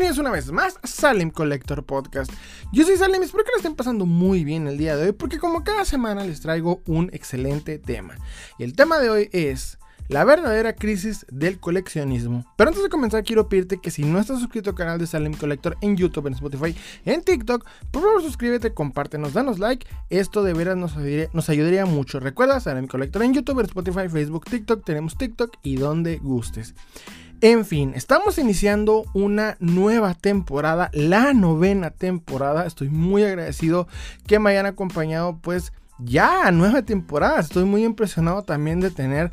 Bienvenidos una vez más a Salem Collector Podcast. Yo soy Salem espero que lo estén pasando muy bien el día de hoy porque como cada semana les traigo un excelente tema. Y el tema de hoy es la verdadera crisis del coleccionismo. Pero antes de comenzar quiero pedirte que si no estás suscrito al canal de Salem Collector en YouTube, en Spotify, en TikTok, por favor suscríbete, compártenos, danos like. Esto de veras nos ayudaría, nos ayudaría mucho. Recuerda Salem Collector en YouTube, en Spotify, Facebook, TikTok, tenemos TikTok y donde gustes. En fin, estamos iniciando una nueva temporada, la novena temporada. Estoy muy agradecido que me hayan acompañado pues ya nueva temporada. Estoy muy impresionado también de tener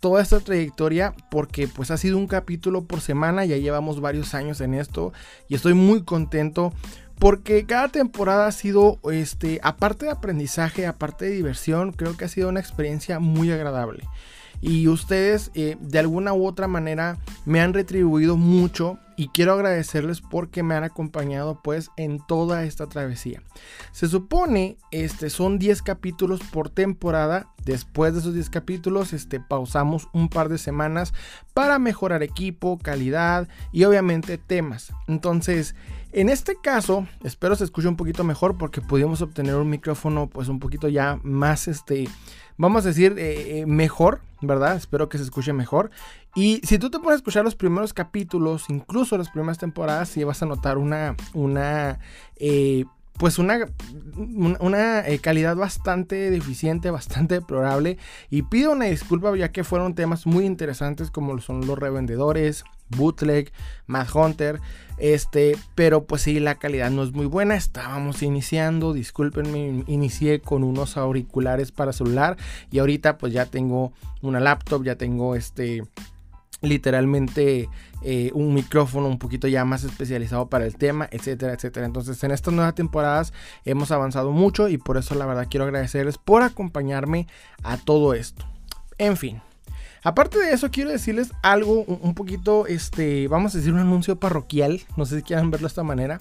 toda esta trayectoria porque pues ha sido un capítulo por semana, ya llevamos varios años en esto y estoy muy contento porque cada temporada ha sido, este, aparte de aprendizaje, aparte de diversión, creo que ha sido una experiencia muy agradable. Y ustedes eh, de alguna u otra manera me han retribuido mucho y quiero agradecerles porque me han acompañado pues en toda esta travesía. Se supone, este son 10 capítulos por temporada. Después de esos 10 capítulos, este pausamos un par de semanas para mejorar equipo, calidad y obviamente temas. Entonces, en este caso, espero se escuche un poquito mejor porque pudimos obtener un micrófono pues un poquito ya más este vamos a decir, eh, eh, mejor, ¿verdad? Espero que se escuche mejor. Y si tú te pones a escuchar los primeros capítulos, incluso las primeras temporadas, sí vas a notar una, una, eh, pues una, una calidad bastante deficiente, bastante deplorable. Y pido una disculpa ya que fueron temas muy interesantes como son los revendedores, bootleg, Mad Hunter. Este, pero pues sí, la calidad no es muy buena. Estábamos iniciando, discúlpenme, inicié con unos auriculares para celular y ahorita pues ya tengo una laptop, ya tengo este literalmente eh, un micrófono un poquito ya más especializado para el tema, etcétera, etcétera. Entonces en estas nuevas temporadas hemos avanzado mucho y por eso la verdad quiero agradecerles por acompañarme a todo esto. En fin, Aparte de eso, quiero decirles algo un poquito, este, vamos a decir un anuncio parroquial, no sé si quieran verlo de esta manera.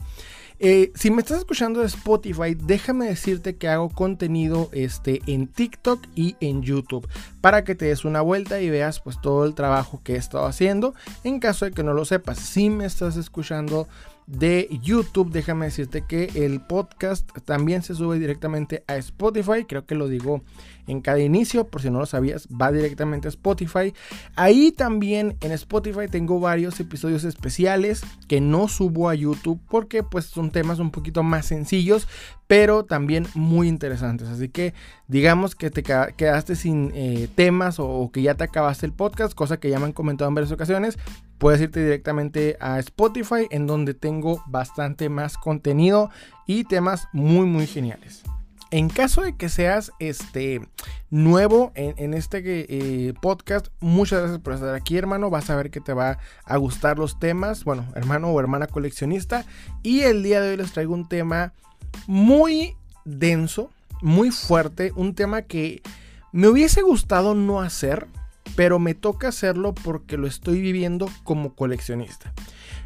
Eh, si me estás escuchando de Spotify, déjame decirte que hago contenido este, en TikTok y en YouTube para que te des una vuelta y veas pues todo el trabajo que he estado haciendo. En caso de que no lo sepas, si me estás escuchando de YouTube, déjame decirte que el podcast también se sube directamente a Spotify. Creo que lo digo en cada inicio, por si no lo sabías, va directamente a Spotify. Ahí también en Spotify tengo varios episodios especiales que no subo a YouTube porque pues son temas un poquito más sencillos, pero también muy interesantes. Así que digamos que te quedaste sin eh, temas o, que ya te acabaste el podcast, cosa que ya me han comentado en varias ocasiones, puedes irte directamente a Spotify en donde tengo bastante más contenido y temas muy muy geniales. En caso de que seas este nuevo en, este eh, podcast, muchas gracias por estar aquí, hermano. Vas a ver que te va a gustar los temas. Bueno, hermano o hermana coleccionista. Y el día de hoy les traigo un tema muy denso, muy fuerte, un tema que me hubiese gustado no hacer, pero me toca hacerlo porque lo estoy viviendo como coleccionista.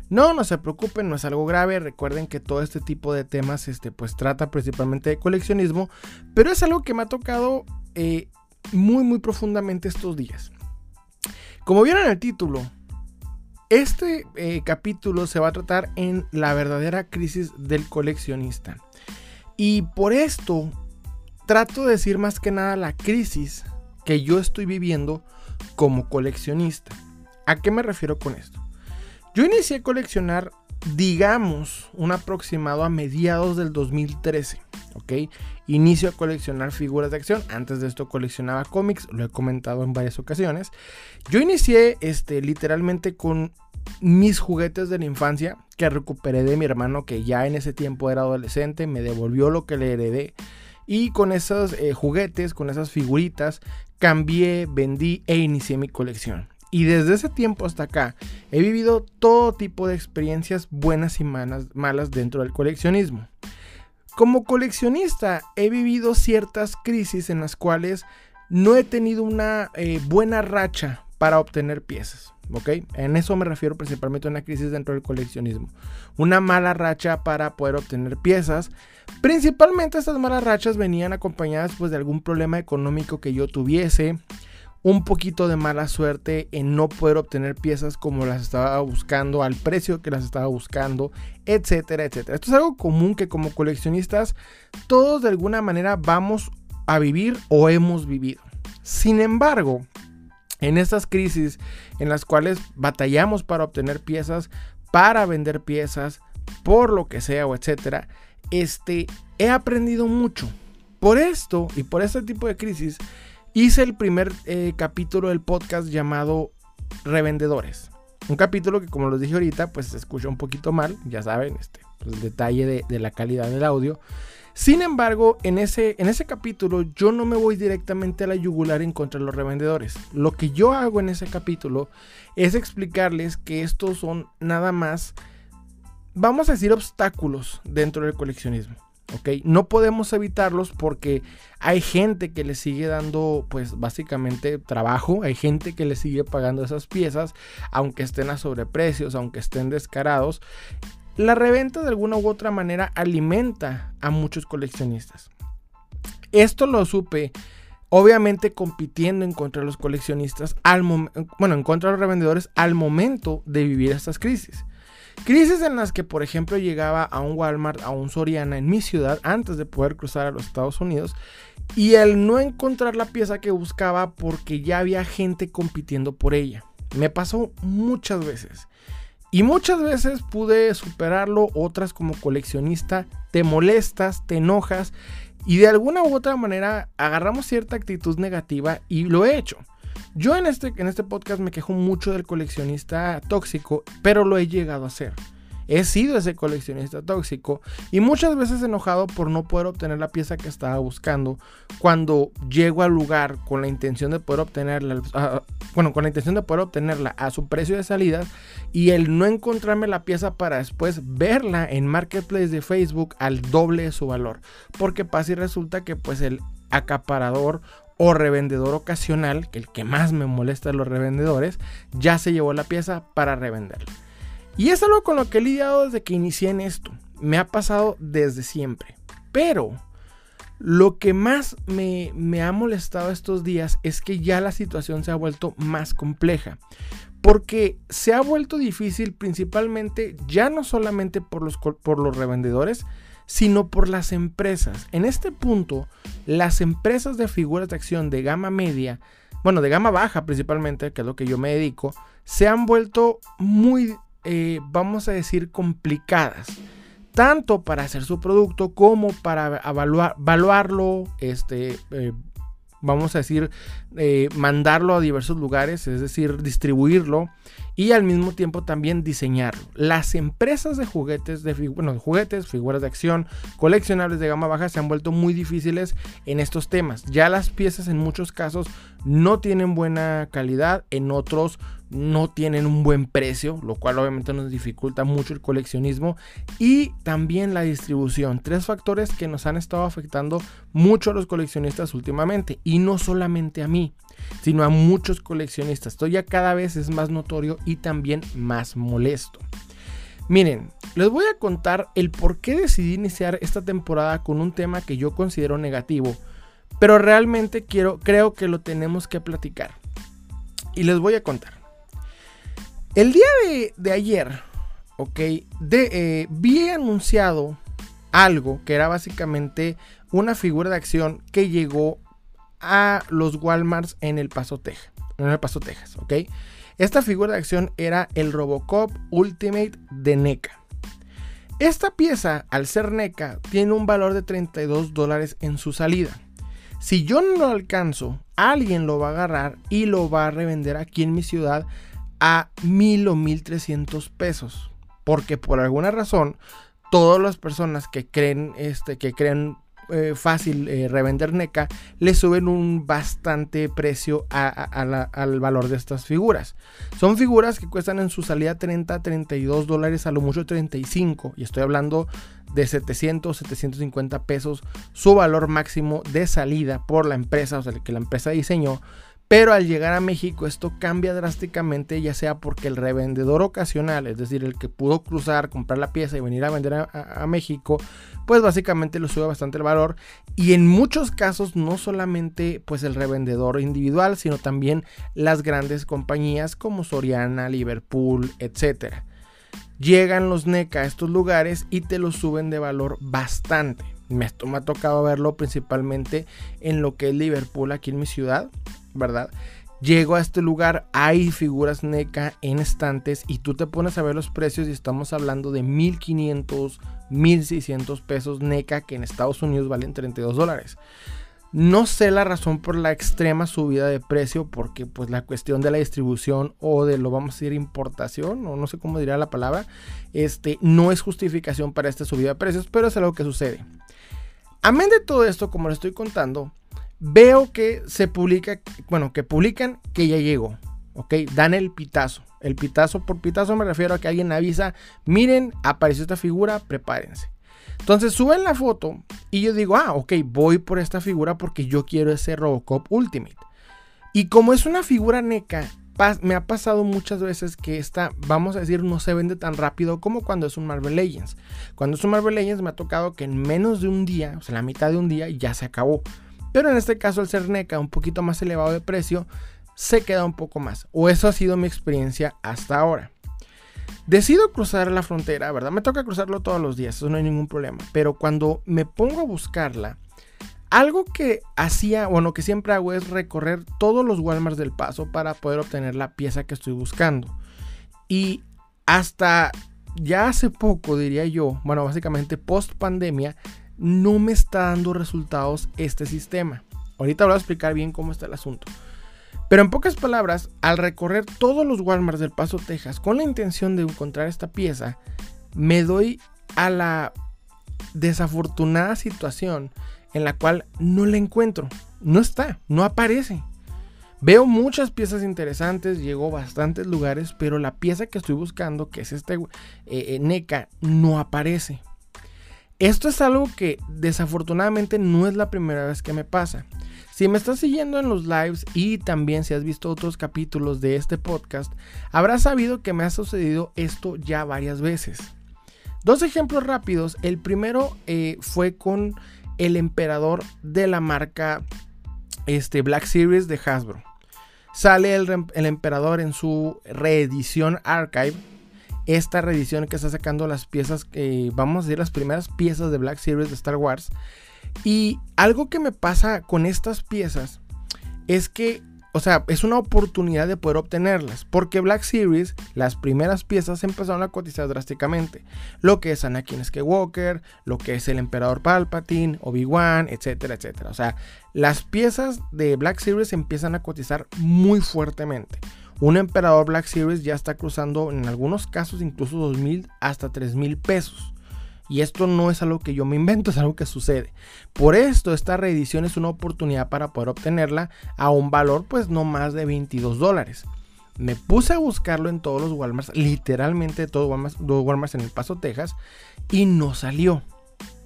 No, no se preocupen, no es algo grave. Recuerden que todo este tipo de temas, este, pues trata principalmente de coleccionismo, pero es algo que me ha tocado eh, muy, muy profundamente estos días. Como vieron en el título, este eh, capítulo se va a tratar en la verdadera crisis del coleccionista. Y por esto trato de decir más que nada la crisis que yo estoy viviendo como coleccionista. ¿A qué me refiero con esto? Yo inicié a coleccionar, digamos, un aproximado a mediados del 2013. ¿ok? Inicio a coleccionar figuras de acción. Antes de esto coleccionaba cómics, lo he comentado en varias ocasiones. Yo inicié este, literalmente con mis juguetes de la infancia que recuperé de mi hermano que ya en ese tiempo era adolescente, me devolvió lo que le heredé. Y con esos eh, juguetes, con esas figuritas, cambié, vendí e inicié mi colección. Y desde ese tiempo hasta acá he vivido todo tipo de experiencias buenas y malas, dentro del coleccionismo. Como coleccionista he vivido ciertas crisis en las cuales no he tenido una eh, buena racha para obtener piezas. ¿Ok? En eso me refiero principalmente a una crisis dentro del coleccionismo. Una mala racha para poder obtener piezas. Principalmente estas malas rachas venían acompañadas pues, de algún problema económico que yo tuviese un poquito de mala suerte en no poder obtener piezas como las estaba buscando, al precio que las estaba buscando, etcétera, etcétera. Esto es algo común que como coleccionistas todos de alguna manera vamos a vivir o hemos vivido. Sin embargo, en estas crisis en las cuales batallamos para obtener piezas, para vender piezas, por lo que sea o etcétera, este, he aprendido mucho. Por esto y por este tipo de crisis, hice el primer eh, capítulo del podcast llamado Revendedores. Un capítulo que, como los dije ahorita, pues se escucha un poquito mal, ya saben, este, pues, el detalle de, de, la calidad del audio. Sin embargo, en ese, en ese capítulo yo no me voy directamente a la yugular en contra de los revendedores. Lo que yo hago en ese capítulo es explicarles que estos son nada más, vamos a decir, obstáculos dentro del coleccionismo. No podemos evitarlos porque hay gente que le sigue dando, pues básicamente trabajo, hay gente que le sigue pagando esas piezas, aunque estén a sobreprecios, aunque estén descarados. La reventa de alguna u otra manera alimenta a muchos coleccionistas. Esto lo supe obviamente compitiendo en contra de los coleccionistas, al bueno, en contra de los revendedores al momento de vivir estas crisis. Crisis en las que, por ejemplo, llegaba a un Walmart, a un Soriana en mi ciudad antes de poder cruzar a los Estados Unidos y el no encontrar la pieza que buscaba porque ya había gente compitiendo por ella. Me pasó muchas veces. Y muchas veces pude superarlo, otras como coleccionista, te molestas, te enojas y de alguna u otra manera agarramos cierta actitud negativa y lo he hecho. Yo en este, en este podcast me quejo mucho del coleccionista tóxico, pero lo he llegado a hacer. He sido ese coleccionista tóxico y muchas veces enojado por no poder obtener la pieza que estaba buscando cuando llego al lugar con la intención de poder obtenerla, bueno, con la intención de poder obtenerla a su precio de salida y el no encontrarme la pieza para después verla en Marketplace de Facebook al doble de su valor. Porque pasa y resulta que pues el acaparador o revendedor ocasional, que el que más me molesta de los revendedores, ya se llevó la pieza para revenderla. Y es algo con lo que he lidiado desde que inicié en esto. Me ha pasado desde siempre. Pero lo que más me, me ha molestado estos días es que ya la situación se ha vuelto más compleja. Porque se ha vuelto difícil principalmente ya no solamente por los, por los revendedores, sino por las empresas. En este punto, las empresas de figuras de acción de gama media, bueno, de gama baja principalmente, que es lo que yo me dedico, se han vuelto muy, eh, vamos a decir, complicadas. Tanto para hacer su producto como para evaluar, evaluarlo, este, eh, vamos a decir, eh, mandarlo a diversos lugares, es decir, distribuirlo y al mismo tiempo también diseñarlo. Las empresas de juguetes, de bueno, juguetes, figuras de acción, coleccionables de gama baja se han vuelto muy difíciles en estos temas. Ya las piezas en muchos casos no tienen buena calidad, en otros no tienen un buen precio, lo cual obviamente nos dificulta mucho el coleccionismo y también la distribución. Tres factores que nos han estado afectando mucho a los coleccionistas últimamente y no solamente a mí, sino a muchos coleccionistas. Esto ya cada vez es más notorio y también más molesto. Miren, les voy a contar el por qué decidí iniciar esta temporada con un tema que yo considero negativo, pero realmente quiero, creo que lo tenemos que platicar. Y les voy a contar. El día de, ayer, ok, eh, vi anunciado algo que era básicamente una figura de acción que llegó a los Walmarts en El Paso, Texas. En El Paso, Texas, ok. Esta figura de acción era el Robocop Ultimate de NECA. Esta pieza, al ser NECA, tiene un valor de 32 dólares en su salida. Si yo no lo alcanzo, alguien lo va a agarrar y lo va a revender aquí en mi ciudad a mil o mil trescientos pesos. Porque por alguna razón, todas las personas que creen, este, que creen eh, fácil eh, revender NECA, le suben un bastante precio al valor de estas figuras. Son figuras que cuestan en su salida 30, 32 dólares, a lo mucho 35. Y estoy hablando de 700, 750 pesos, su valor máximo de salida por la empresa, o sea, que la empresa diseñó Pero al llegar a México esto cambia drásticamente, ya sea porque el revendedor ocasional, es decir, el que pudo cruzar, comprar la pieza y venir a vender a, México, pues básicamente lo sube bastante el valor. Y en muchos casos no solamente pues el revendedor individual, sino también las grandes compañías como Soriana, Liverpool, etc. Llegan los NECA a estos lugares y te lo suben de valor bastante. Me, me ha tocado verlo principalmente en lo que es Liverpool aquí en mi ciudad ¿verdad? Llego a este lugar, hay figuras NECA en estantes y tú te pones a ver los precios y estamos hablando de 1500, 1600 pesos NECA que en Estados Unidos valen 32 dólares. No sé la razón por la extrema subida de precio, porque pues la cuestión de la distribución o de lo vamos a decir importación, o no sé cómo diría la palabra, este, no es justificación para esta subida de precios, pero es algo que sucede. Amén de todo esto, como le estoy contando, Veo que se publica, bueno, que publican que ya llegó, ¿ok? Dan el pitazo. El pitazo, por pitazo me refiero a que alguien avisa, miren, apareció esta figura, prepárense. Entonces suben la foto y yo digo, ah, ok, voy por esta figura porque yo quiero ese Robocop Ultimate. Y como es una figura NECA, me ha pasado muchas veces que esta, vamos a decir, no se vende tan rápido como cuando es un Marvel Legends. Cuando es un Marvel Legends me ha tocado que en menos de un día, o sea, la mitad de un día, ya se acabó. Pero en este caso el ser NECA un poquito más elevado de precio se queda un poco más. O eso ha sido mi experiencia hasta ahora. Decido cruzar la frontera, ¿verdad? Me toca cruzarlo todos los días, eso no hay ningún problema. Pero cuando me pongo a buscarla, algo que hacía, bueno, que siempre hago es recorrer todos los Walmarts del paso para poder obtener la pieza que estoy buscando. Y hasta ya hace poco, diría yo, bueno, básicamente post pandemia, no me está dando resultados este sistema. Ahorita voy a explicar bien cómo está el asunto. Pero en pocas palabras, al recorrer todos los Walmarts del Paso, Texas, con la intención de encontrar esta pieza, me doy a la desafortunada situación en la cual no la encuentro. No está, no aparece. Veo muchas piezas interesantes, llego a bastantes lugares, pero la pieza que estoy buscando, que es este eh, eh, NECA, no aparece. Esto es algo que desafortunadamente no es la primera vez que me pasa. Si me estás siguiendo en los lives y también si has visto otros capítulos de este podcast, habrás sabido que me ha sucedido esto ya varias veces. Dos ejemplos rápidos. El primero eh, fue con el emperador de la marca este, Black Series de Hasbro. Sale el, el emperador en su reedición Archive esta reedición que está sacando las piezas, que vamos a decir las primeras piezas de Black Series de Star Wars. Y algo que me pasa con estas piezas es que, o sea, es una oportunidad de poder obtenerlas. Porque Black Series, las primeras piezas empezaron a cotizar drásticamente. Lo que es Anakin Skywalker, lo que es el Emperador Palpatine, Obi-Wan, etcétera, etcétera. O sea, las piezas de Black Series empiezan a cotizar muy fuertemente. Un emperador Black Series ya está cruzando en algunos casos incluso 2.000 hasta 3.000 pesos. Y esto no es algo que yo me invento, es algo que sucede. Por esto, esta reedición es una oportunidad para poder obtenerla a un valor pues no más de 22 dólares. Me puse a buscarlo en todos los Walmarts, literalmente todos Walmarts, Walmarts en El Paso, Texas, y no salió.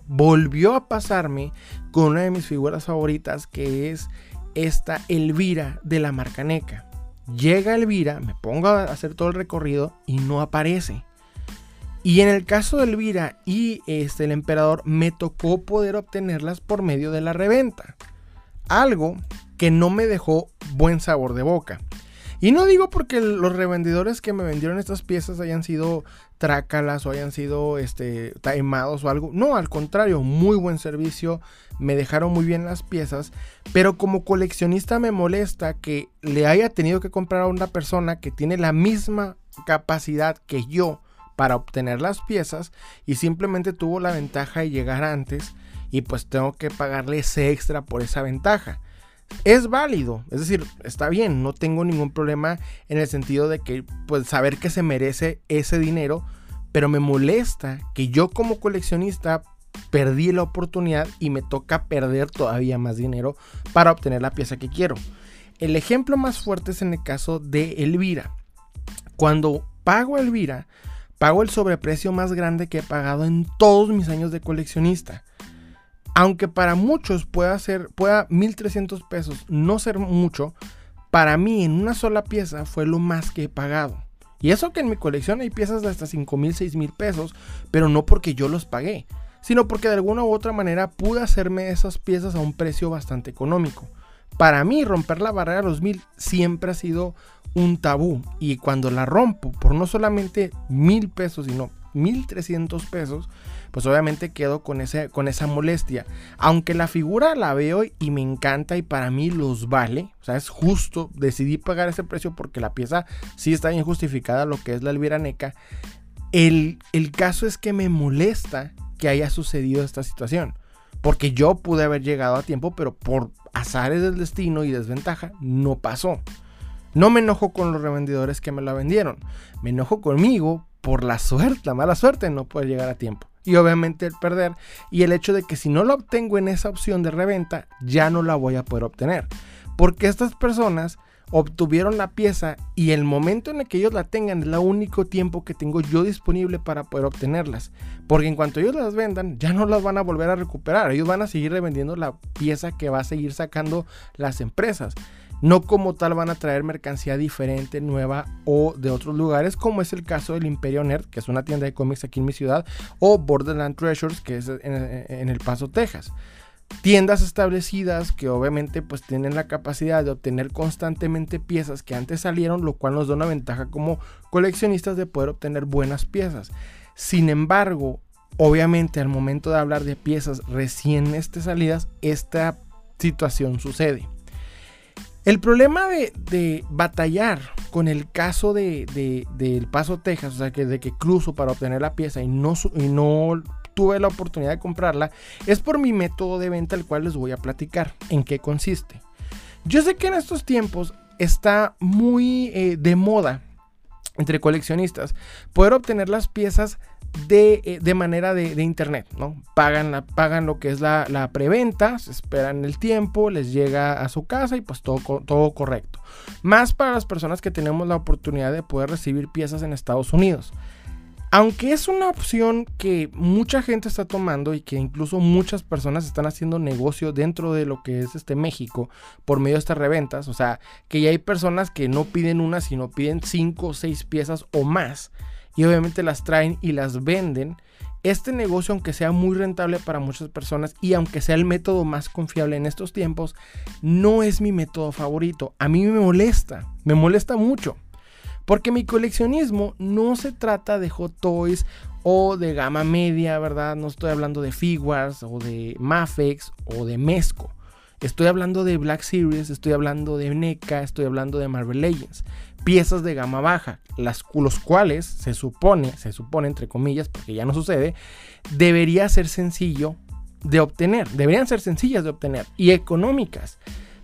Volvió a pasarme con una de mis figuras favoritas, que es esta Elvira de la marca NECA. Llega Elvira, me pongo a hacer todo el recorrido y no aparece. Y en el caso de Elvira y este, el emperador, me tocó poder obtenerlas por medio de la reventa. Algo que no me dejó buen sabor de boca. Y no digo porque los revendedores que me vendieron estas piezas hayan sido trácalas o hayan sido este, taimados o algo. No, al contrario, muy buen servicio. Me dejaron muy bien las piezas. Pero como coleccionista me molesta que le haya tenido que comprar a una persona que tiene la misma capacidad que yo para obtener las piezas y simplemente tuvo la ventaja de llegar antes y pues tengo que pagarle ese extra por esa ventaja es válido, es decir, está bien, no tengo ningún problema en el sentido de que pues saber que se merece ese dinero, pero me molesta que yo como coleccionista perdí la oportunidad y me toca perder todavía más dinero para obtener la pieza que quiero. El ejemplo más fuerte es en el caso de Elvira. Cuando pago Elvira, pago el sobreprecio más grande que he pagado en todos mis años de coleccionista. Aunque para muchos pueda ser, pueda 1300 pesos no ser mucho, para mí en una sola pieza fue lo más que he pagado. Y eso que en mi colección hay piezas de hasta 5 mil, 6 mil pesos, pero no porque yo los pagué, sino porque de alguna u otra manera pude hacerme esas piezas a un precio bastante económico. Para mí romper la barrera de los mil siempre ha sido un tabú y cuando la rompo por no solamente mil pesos, sino 1300 pesos, pues obviamente quedo con, ese, con esa molestia. Aunque la figura la veo y me encanta y para mí los vale, o sea, es justo, decidí pagar ese precio porque la pieza sí está bien justificada, lo que es la Elvira Neca. El, el caso es que me molesta que haya sucedido esta situación. Porque yo pude haber llegado a tiempo, pero por azares del destino y desventaja no pasó. No me enojo con los revendedores que me la vendieron. Me enojo conmigo por la suerte, la mala suerte no poder llegar a tiempo. Y obviamente el perder y el hecho de que si no la obtengo en esa opción de reventa, ya no la voy a poder obtener. Porque estas personas obtuvieron la pieza y el momento en el que ellos la tengan es el único tiempo que tengo yo disponible para poder obtenerlas. Porque en cuanto ellos las vendan, ya no las van a volver a recuperar. Ellos van a seguir revendiendo la pieza que va a seguir sacando las empresas. No como tal van a traer mercancía diferente, nueva o de otros lugares, como es el caso del Imperio Nerd, que es una tienda de cómics aquí en mi ciudad, o Borderland Treasures, que es en, en El Paso, Texas tiendas establecidas que obviamente pues tienen la capacidad de obtener constantemente piezas que antes salieron, lo cual nos da una ventaja como coleccionistas de poder obtener buenas piezas. Sin embargo, obviamente al momento de hablar de piezas recién este salidas, esta situación sucede. El problema de, batallar con el caso de, Paso, Texas, o sea, que de que cruzo para obtener la pieza y no, y no tuve la oportunidad de comprarla, es por mi método de venta, el cual les voy a platicar en qué consiste. Yo sé que en estos tiempos está muy eh, de moda entre coleccionistas poder obtener las piezas de, eh, manera de, internet, ¿no? Pagan, pagan lo que es la, la, preventa, se esperan el tiempo, les llega a su casa y pues todo, todo correcto. Más para las personas que tenemos la oportunidad de poder recibir piezas en Estados Unidos. Aunque es una opción que mucha gente está tomando y que incluso muchas personas están haciendo negocio dentro de lo que es este México por medio de estas reventas, o sea, que ya hay personas que no piden una, sino piden cinco o seis piezas o más y obviamente las traen y las venden. Este negocio, aunque sea muy rentable para muchas personas y aunque sea el método más confiable en estos tiempos, no es mi método favorito. A mí me molesta, me molesta mucho. Porque mi coleccionismo no se trata de Hot Toys o de gama media, ¿verdad? No estoy hablando de Figuarts o de Mafex o de Mesco. Estoy hablando de Black Series, estoy hablando de NECA, estoy hablando de Marvel Legends. Piezas de gama baja, las, los cuales se supone, se supone entre comillas, porque ya no sucede, debería ser sencillo de obtener. Deberían ser sencillas de obtener y económicas.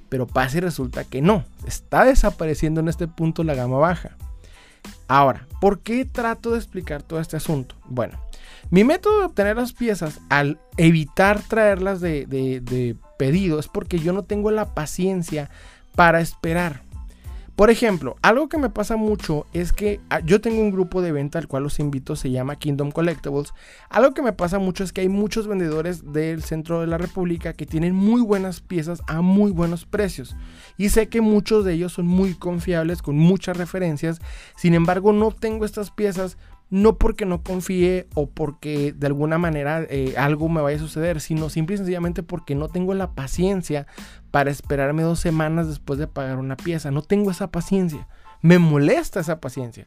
Pero pasa y resulta que no. Está desapareciendo en este punto la gama baja. Ahora, ¿por qué trato de explicar todo este asunto? Bueno, mi método de obtener las piezas al evitar traerlas de, pedido es porque yo no tengo la paciencia para esperar. Por ejemplo, algo que me pasa mucho es que ah, yo tengo un grupo de venta al cual los invito, se llama Kingdom Collectibles. Algo que me pasa mucho es que hay muchos vendedores del centro de la República que tienen muy buenas piezas a muy buenos precios. Y sé que muchos de ellos son muy confiables, con muchas referencias. Sin embargo, no tengo estas piezas no porque no confíe o porque de alguna manera eh, algo me vaya a suceder, sino simple y sencillamente porque no tengo la paciencia para esperarme dos semanas después de pagar una pieza. No tengo esa paciencia. Me molesta esa paciencia.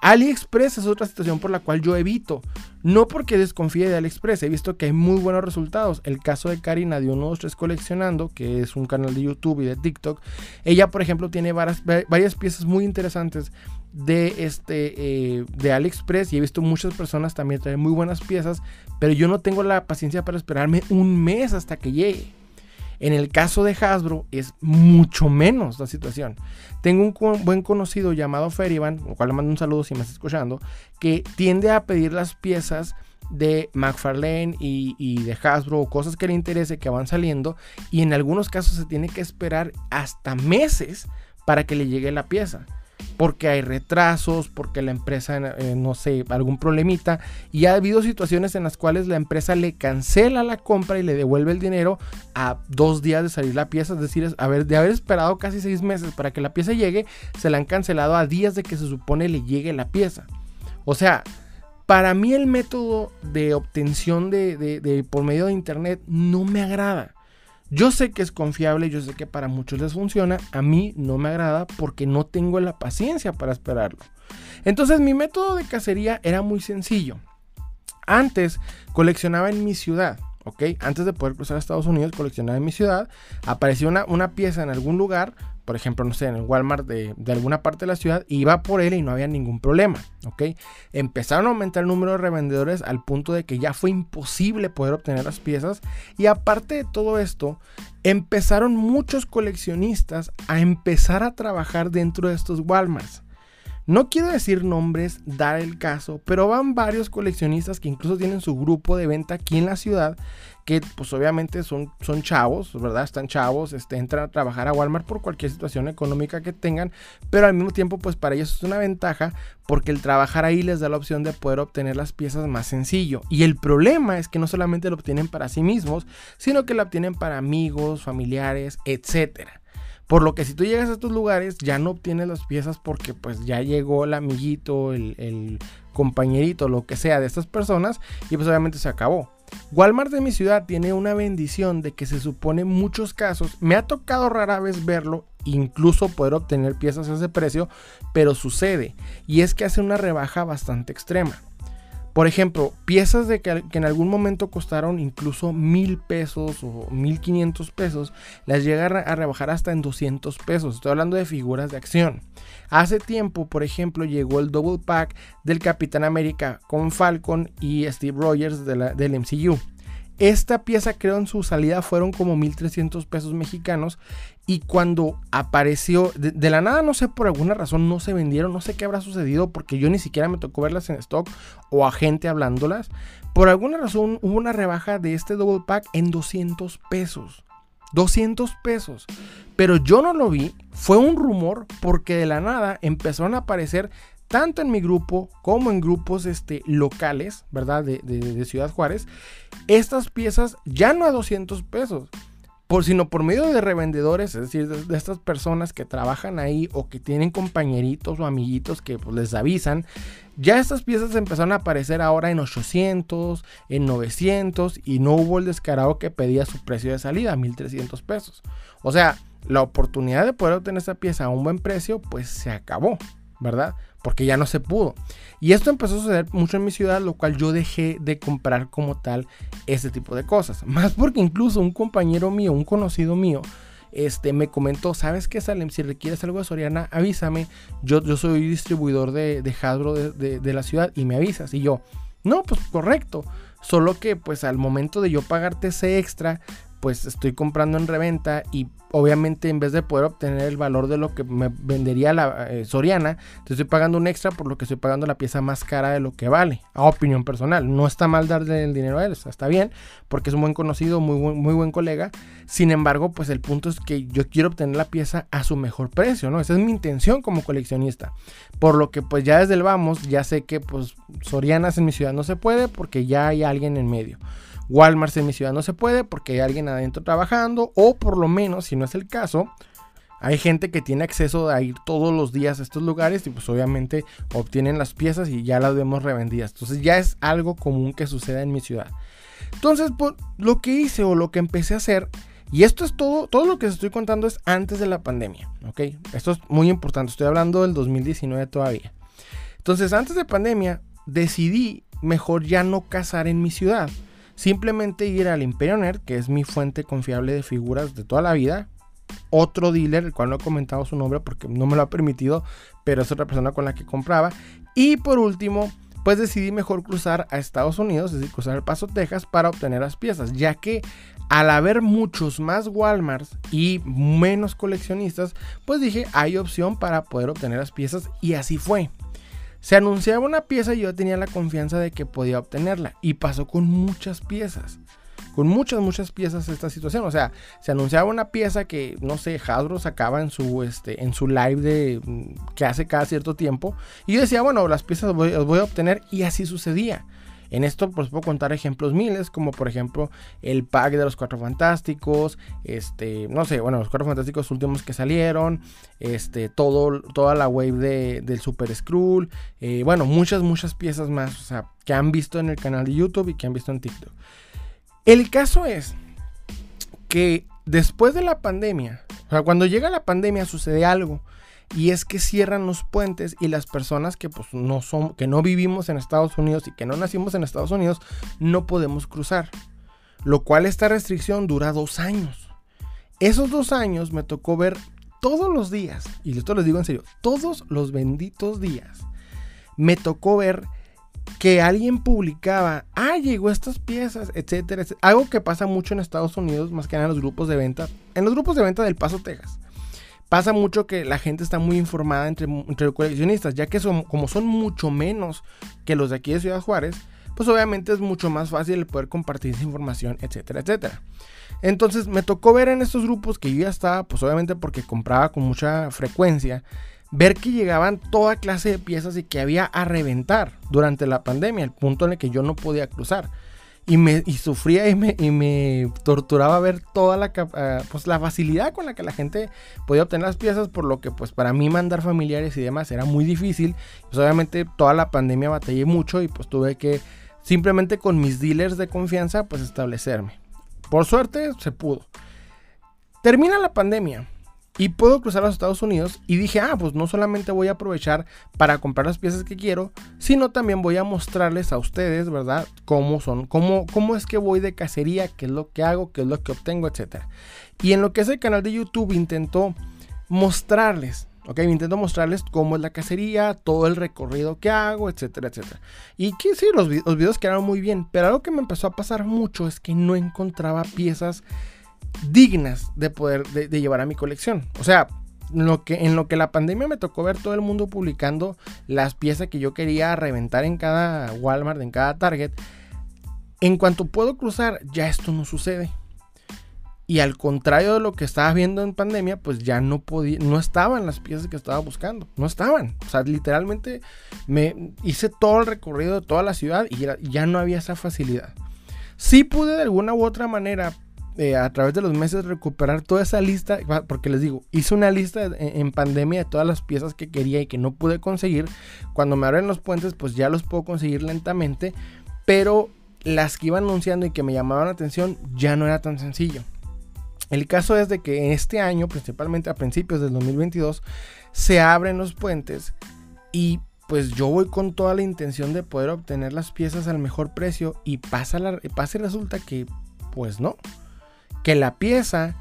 AliExpress es otra situación por la cual yo evito. No porque desconfíe de AliExpress, he visto que hay muy buenos resultados. El caso de Karina de 123 Coleccionando, que es un canal de YouTube y de TikTok. Ella, por ejemplo, tiene varias, varias piezas muy interesantes de, este, eh, de AliExpress y he visto muchas personas también traer muy buenas piezas, pero yo no tengo la paciencia para esperarme un mes hasta que llegue. En el caso de Hasbro es mucho menos la situación. Tengo un buen conocido llamado Feriban, al cual le mando un saludo si me está escuchando, que tiende a pedir las piezas de McFarlane y, y, de Hasbro cosas que le interese que van saliendo y en algunos casos se tiene que esperar hasta meses para que le llegue la pieza. Porque hay retrasos, porque la empresa, eh, no sé, algún problemita. Y ha habido situaciones en las cuales la empresa le cancela la compra y le devuelve el dinero a dos días de salir la pieza. Es decir, a ver, de haber esperado casi seis meses para que la pieza llegue, se la han cancelado a días de que se supone le llegue la pieza. O sea, para mí el método de obtención de por medio de internet no me agrada. Yo sé que es confiable, yo sé que para muchos les funciona, a mí no me agrada porque no tengo la paciencia para esperarlo. Entonces mi método de cacería era muy sencillo. Antes coleccionaba en mi ciudad. ¿ok? Antes de poder cruzar a Estados Unidos, coleccionaba en mi ciudad, apareció una, una, pieza en algún lugar, por ejemplo, no sé, en el Walmart de, alguna parte de la ciudad, iba por él y no había ningún problema, ¿ok? Empezaron a aumentar el número de revendedores al punto de que ya fue imposible poder obtener las piezas y aparte de todo esto, empezaron muchos coleccionistas a empezar a trabajar dentro de estos Walmarts. No quiero decir nombres, dar el caso, pero van varios coleccionistas que incluso tienen su grupo de venta aquí en la ciudad, que pues obviamente son, son chavos, ¿verdad? Están chavos, este, entran a trabajar a Walmart por cualquier situación económica que tengan, pero al mismo tiempo pues para ellos es una ventaja porque el trabajar ahí les da la opción de poder obtener las piezas más sencillo. Y el problema es que no solamente lo obtienen para sí mismos, sino que lo obtienen para amigos, familiares, etcétera. Por lo que si tú llegas a estos lugares ya no obtienes las piezas porque pues ya llegó el amiguito, el, compañerito, lo que sea de estas personas y pues obviamente se acabó. Walmart de mi ciudad tiene una bendición de que se supone en muchos casos, me ha tocado rara vez verlo, incluso poder obtener piezas a ese precio, pero sucede y es que hace una rebaja bastante extrema. Por ejemplo, piezas de que, en algún momento costaron incluso mil pesos o mil quinientos pesos, las llega a rebajar hasta en 200 pesos. Estoy hablando de figuras de acción. Hace tiempo, por ejemplo, llegó el double pack del Capitán América con Falcon y Steve Rogers del MCU. Esta pieza creo en su salida fueron como 1300 pesos mexicanos y cuando apareció de, la nada no sé por alguna razón no se vendieron, no sé qué habrá sucedido porque yo ni siquiera me tocó verlas en stock o a gente hablándolas. Por alguna razón hubo una rebaja de este double pack en 200 pesos. 200 pesos. Pero yo no lo vi, fue un rumor porque de la nada empezaron a aparecer tanto en mi grupo como en grupos este, locales, ¿verdad? De, Ciudad Juárez, estas piezas ya no a 200 pesos, por, sino por medio de revendedores, es decir, de, estas personas que trabajan ahí o que tienen compañeritos o amiguitos que pues, les avisan, ya estas piezas empezaron a aparecer ahora en 800, en 900 y no hubo el descarado que pedía su precio de salida, 1300 pesos. O sea, la oportunidad de poder obtener esta pieza a un buen precio, pues se acabó, ¿verdad? Porque ya no se pudo. Y esto empezó a suceder mucho en mi ciudad, lo cual yo dejé de comprar como tal ese tipo de cosas. Más porque incluso un compañero mío, un conocido mío, este, me comentó, ¿sabes qué, Salem? Si requieres algo de Soriana, avísame. Yo, yo soy distribuidor de, de Hasbro de, de la ciudad y me avisas. Y yo, no, pues correcto. Solo que pues al momento de yo pagarte ese extra, pues estoy comprando en reventa y obviamente en vez de poder obtener el valor de lo que me vendería la eh, Soriana, te estoy pagando un extra por lo que estoy pagando la pieza más cara de lo que vale, a opinión personal. No está mal darle el dinero a él, está bien, porque es un buen conocido, muy buen, muy buen colega. Sin embargo, pues el punto es que yo quiero obtener la pieza a su mejor precio, ¿no? Esa es mi intención como coleccionista. Por lo que pues ya desde el vamos, ya sé que pues Sorianas en mi ciudad no se puede porque ya hay alguien en medio. Walmart en mi ciudad no se puede porque hay alguien adentro trabajando o por lo menos, si no es el caso, hay gente que tiene acceso a ir todos los días a estos lugares y pues obviamente obtienen las piezas y ya las vemos revendidas. Entonces ya es algo común que suceda en mi ciudad. Entonces, pues, lo que hice o lo que empecé a hacer, y esto es todo, todo lo que os estoy contando es antes de la pandemia, ¿ok? Esto es muy importante, estoy hablando del 2019 todavía. Entonces, antes de decidí mejor ya no cazar en mi ciudad Simplemente ir al Imperio Nerd, que es mi fuente confiable de figuras de toda la vida. Otro dealer, el cual no he comentado su nombre porque no me lo ha permitido, pero es otra persona con la que compraba. Y por último, pues decidí mejor cruzar a Estados Unidos, es decir, cruzar el Paso, Texas, para obtener las piezas, ya que al haber muchos más Walmarts y menos coleccionistas, pues dije, hay opción para poder obtener las piezas y así fue. Se anunciaba una pieza y yo tenía la confianza de que podía obtenerla. Y pasó con muchas piezas. con muchas, muchas piezas esta situación. O sea, se anunciaba una pieza que, no sé, Hasbro sacaba en su, este, en su live de, mm, que hace cada cierto tiempo. Y yo decía, bueno, las piezas las las voy a obtener y así sucedía. En esto pues puedo contar ejemplos miles, como por ejemplo el pack de los Cuatro Fantásticos, este, no sé, bueno, los Cuatro Fantásticos últimos que salieron, este, todo, toda la wave del Super Skrull, eh, bueno, muchas, muchas piezas más, o sea, que han visto en el canal de YouTube y que han visto en TikTok. El caso es que después de la pandemia, o sea, cuando llega la pandemia sucede algo y es que cierran los puentes y las personas que pues no son que no vivimos en Estados Unidos y que no nacimos en Estados Unidos no podemos cruzar. Lo cual esta restricción dura dos años. Esos dos años me tocó ver todos los días y esto les digo en serio todos los benditos días me tocó ver que alguien publicaba, ah, llegó estas piezas, etcétera, etcétera, Algo que pasa mucho en Estados Unidos, más que nada en los grupos de venta, en los grupos de venta del Paso, Texas pasa mucho que la gente está muy informada entre, entre coleccionistas, ya que son, como son mucho menos que los de aquí de Ciudad Juárez, pues obviamente es mucho más fácil poder compartir esa información, etcétera, etcétera. Entonces me tocó ver en estos grupos que yo ya estaba, pues obviamente porque compraba con mucha frecuencia, ver que llegaban toda clase de piezas y que había a reventar durante la pandemia, el punto en el que yo no podía cruzar y me y sufría y me, y me torturaba ver toda la, ah, pues, la facilidad con la que la gente podía obtener las piezas, por lo que pues para mí mandar familiares y demás era muy difícil. Pues obviamente toda la pandemia batallé mucho y pues tuve que simplemente con mis dealers de confianza pues establecerme. Por suerte se pudo. Termina la pandemia y puedo cruzar los Estados Unidos y dije, ah, pues no solamente voy a aprovechar para comprar las piezas que quiero, sino también voy a mostrarles a ustedes, ¿verdad? Cómo son, cómo, cómo es que voy de cacería, qué es lo que hago, qué es lo que obtengo, etc. Y en lo que es el canal de YouTube intento mostrarles, ok, intento mostrarles cómo es la cacería, todo el recorrido que hago, etcétera, etcétera. Y que sí, los, los videos quedaron muy bien, pero algo que me empezó a pasar mucho es que no encontraba piezas dignas de poder de, llevar a mi colección. O sea, lo que, en lo que la pandemia me tocó ver todo el mundo publicando las piezas que yo quería reventar en cada Walmart, en cada Target. En cuanto puedo cruzar, ya esto no sucede. Y al contrario de lo que estaba viendo en pandemia, pues ya no podía, no estaban las piezas que estaba buscando. No estaban. O sea, literalmente me hice todo el recorrido de toda la ciudad y ya no había esa facilidad. Sí pude de alguna u otra manera eh, a través de los meses recuperar toda esa lista, porque les digo, hice una lista en, pandemia de todas las piezas que quería y que no pude conseguir. Cuando me abren los puentes, pues ya los puedo conseguir lentamente, pero las que iban anunciando y que me llamaban la atención ya no era tan sencillo. El caso es de que este año, principalmente a principios del 2022, se abren los puentes y pues yo voy con toda la intención de poder obtener las piezas al mejor precio y pasa, la, pasa y resulta que pues no que la pieza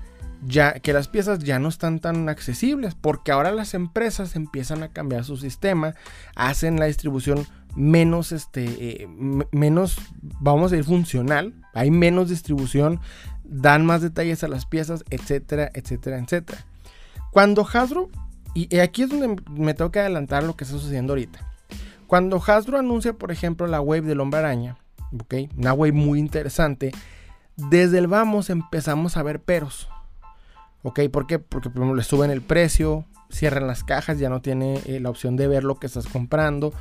ya que las piezas ya no están tan accesibles porque ahora las empresas empiezan a cambiar su sistema, hacen la distribución menos este eh, menos vamos a decir funcional, hay menos distribución, dan más detalles a las piezas, etcétera, etcétera, etcétera. Cuando Hasbro y aquí es donde me tengo que adelantar lo que está sucediendo ahorita. Cuando Hasbro anuncia, por ejemplo, la wave del hombre araña. Una wave muy interesante desde el vamos empezamos a ver peros. ¿Ok? ¿Por qué? Porque primero le suben el precio, cierran las cajas, ya no tiene eh, la opción de ver lo que estás comprando.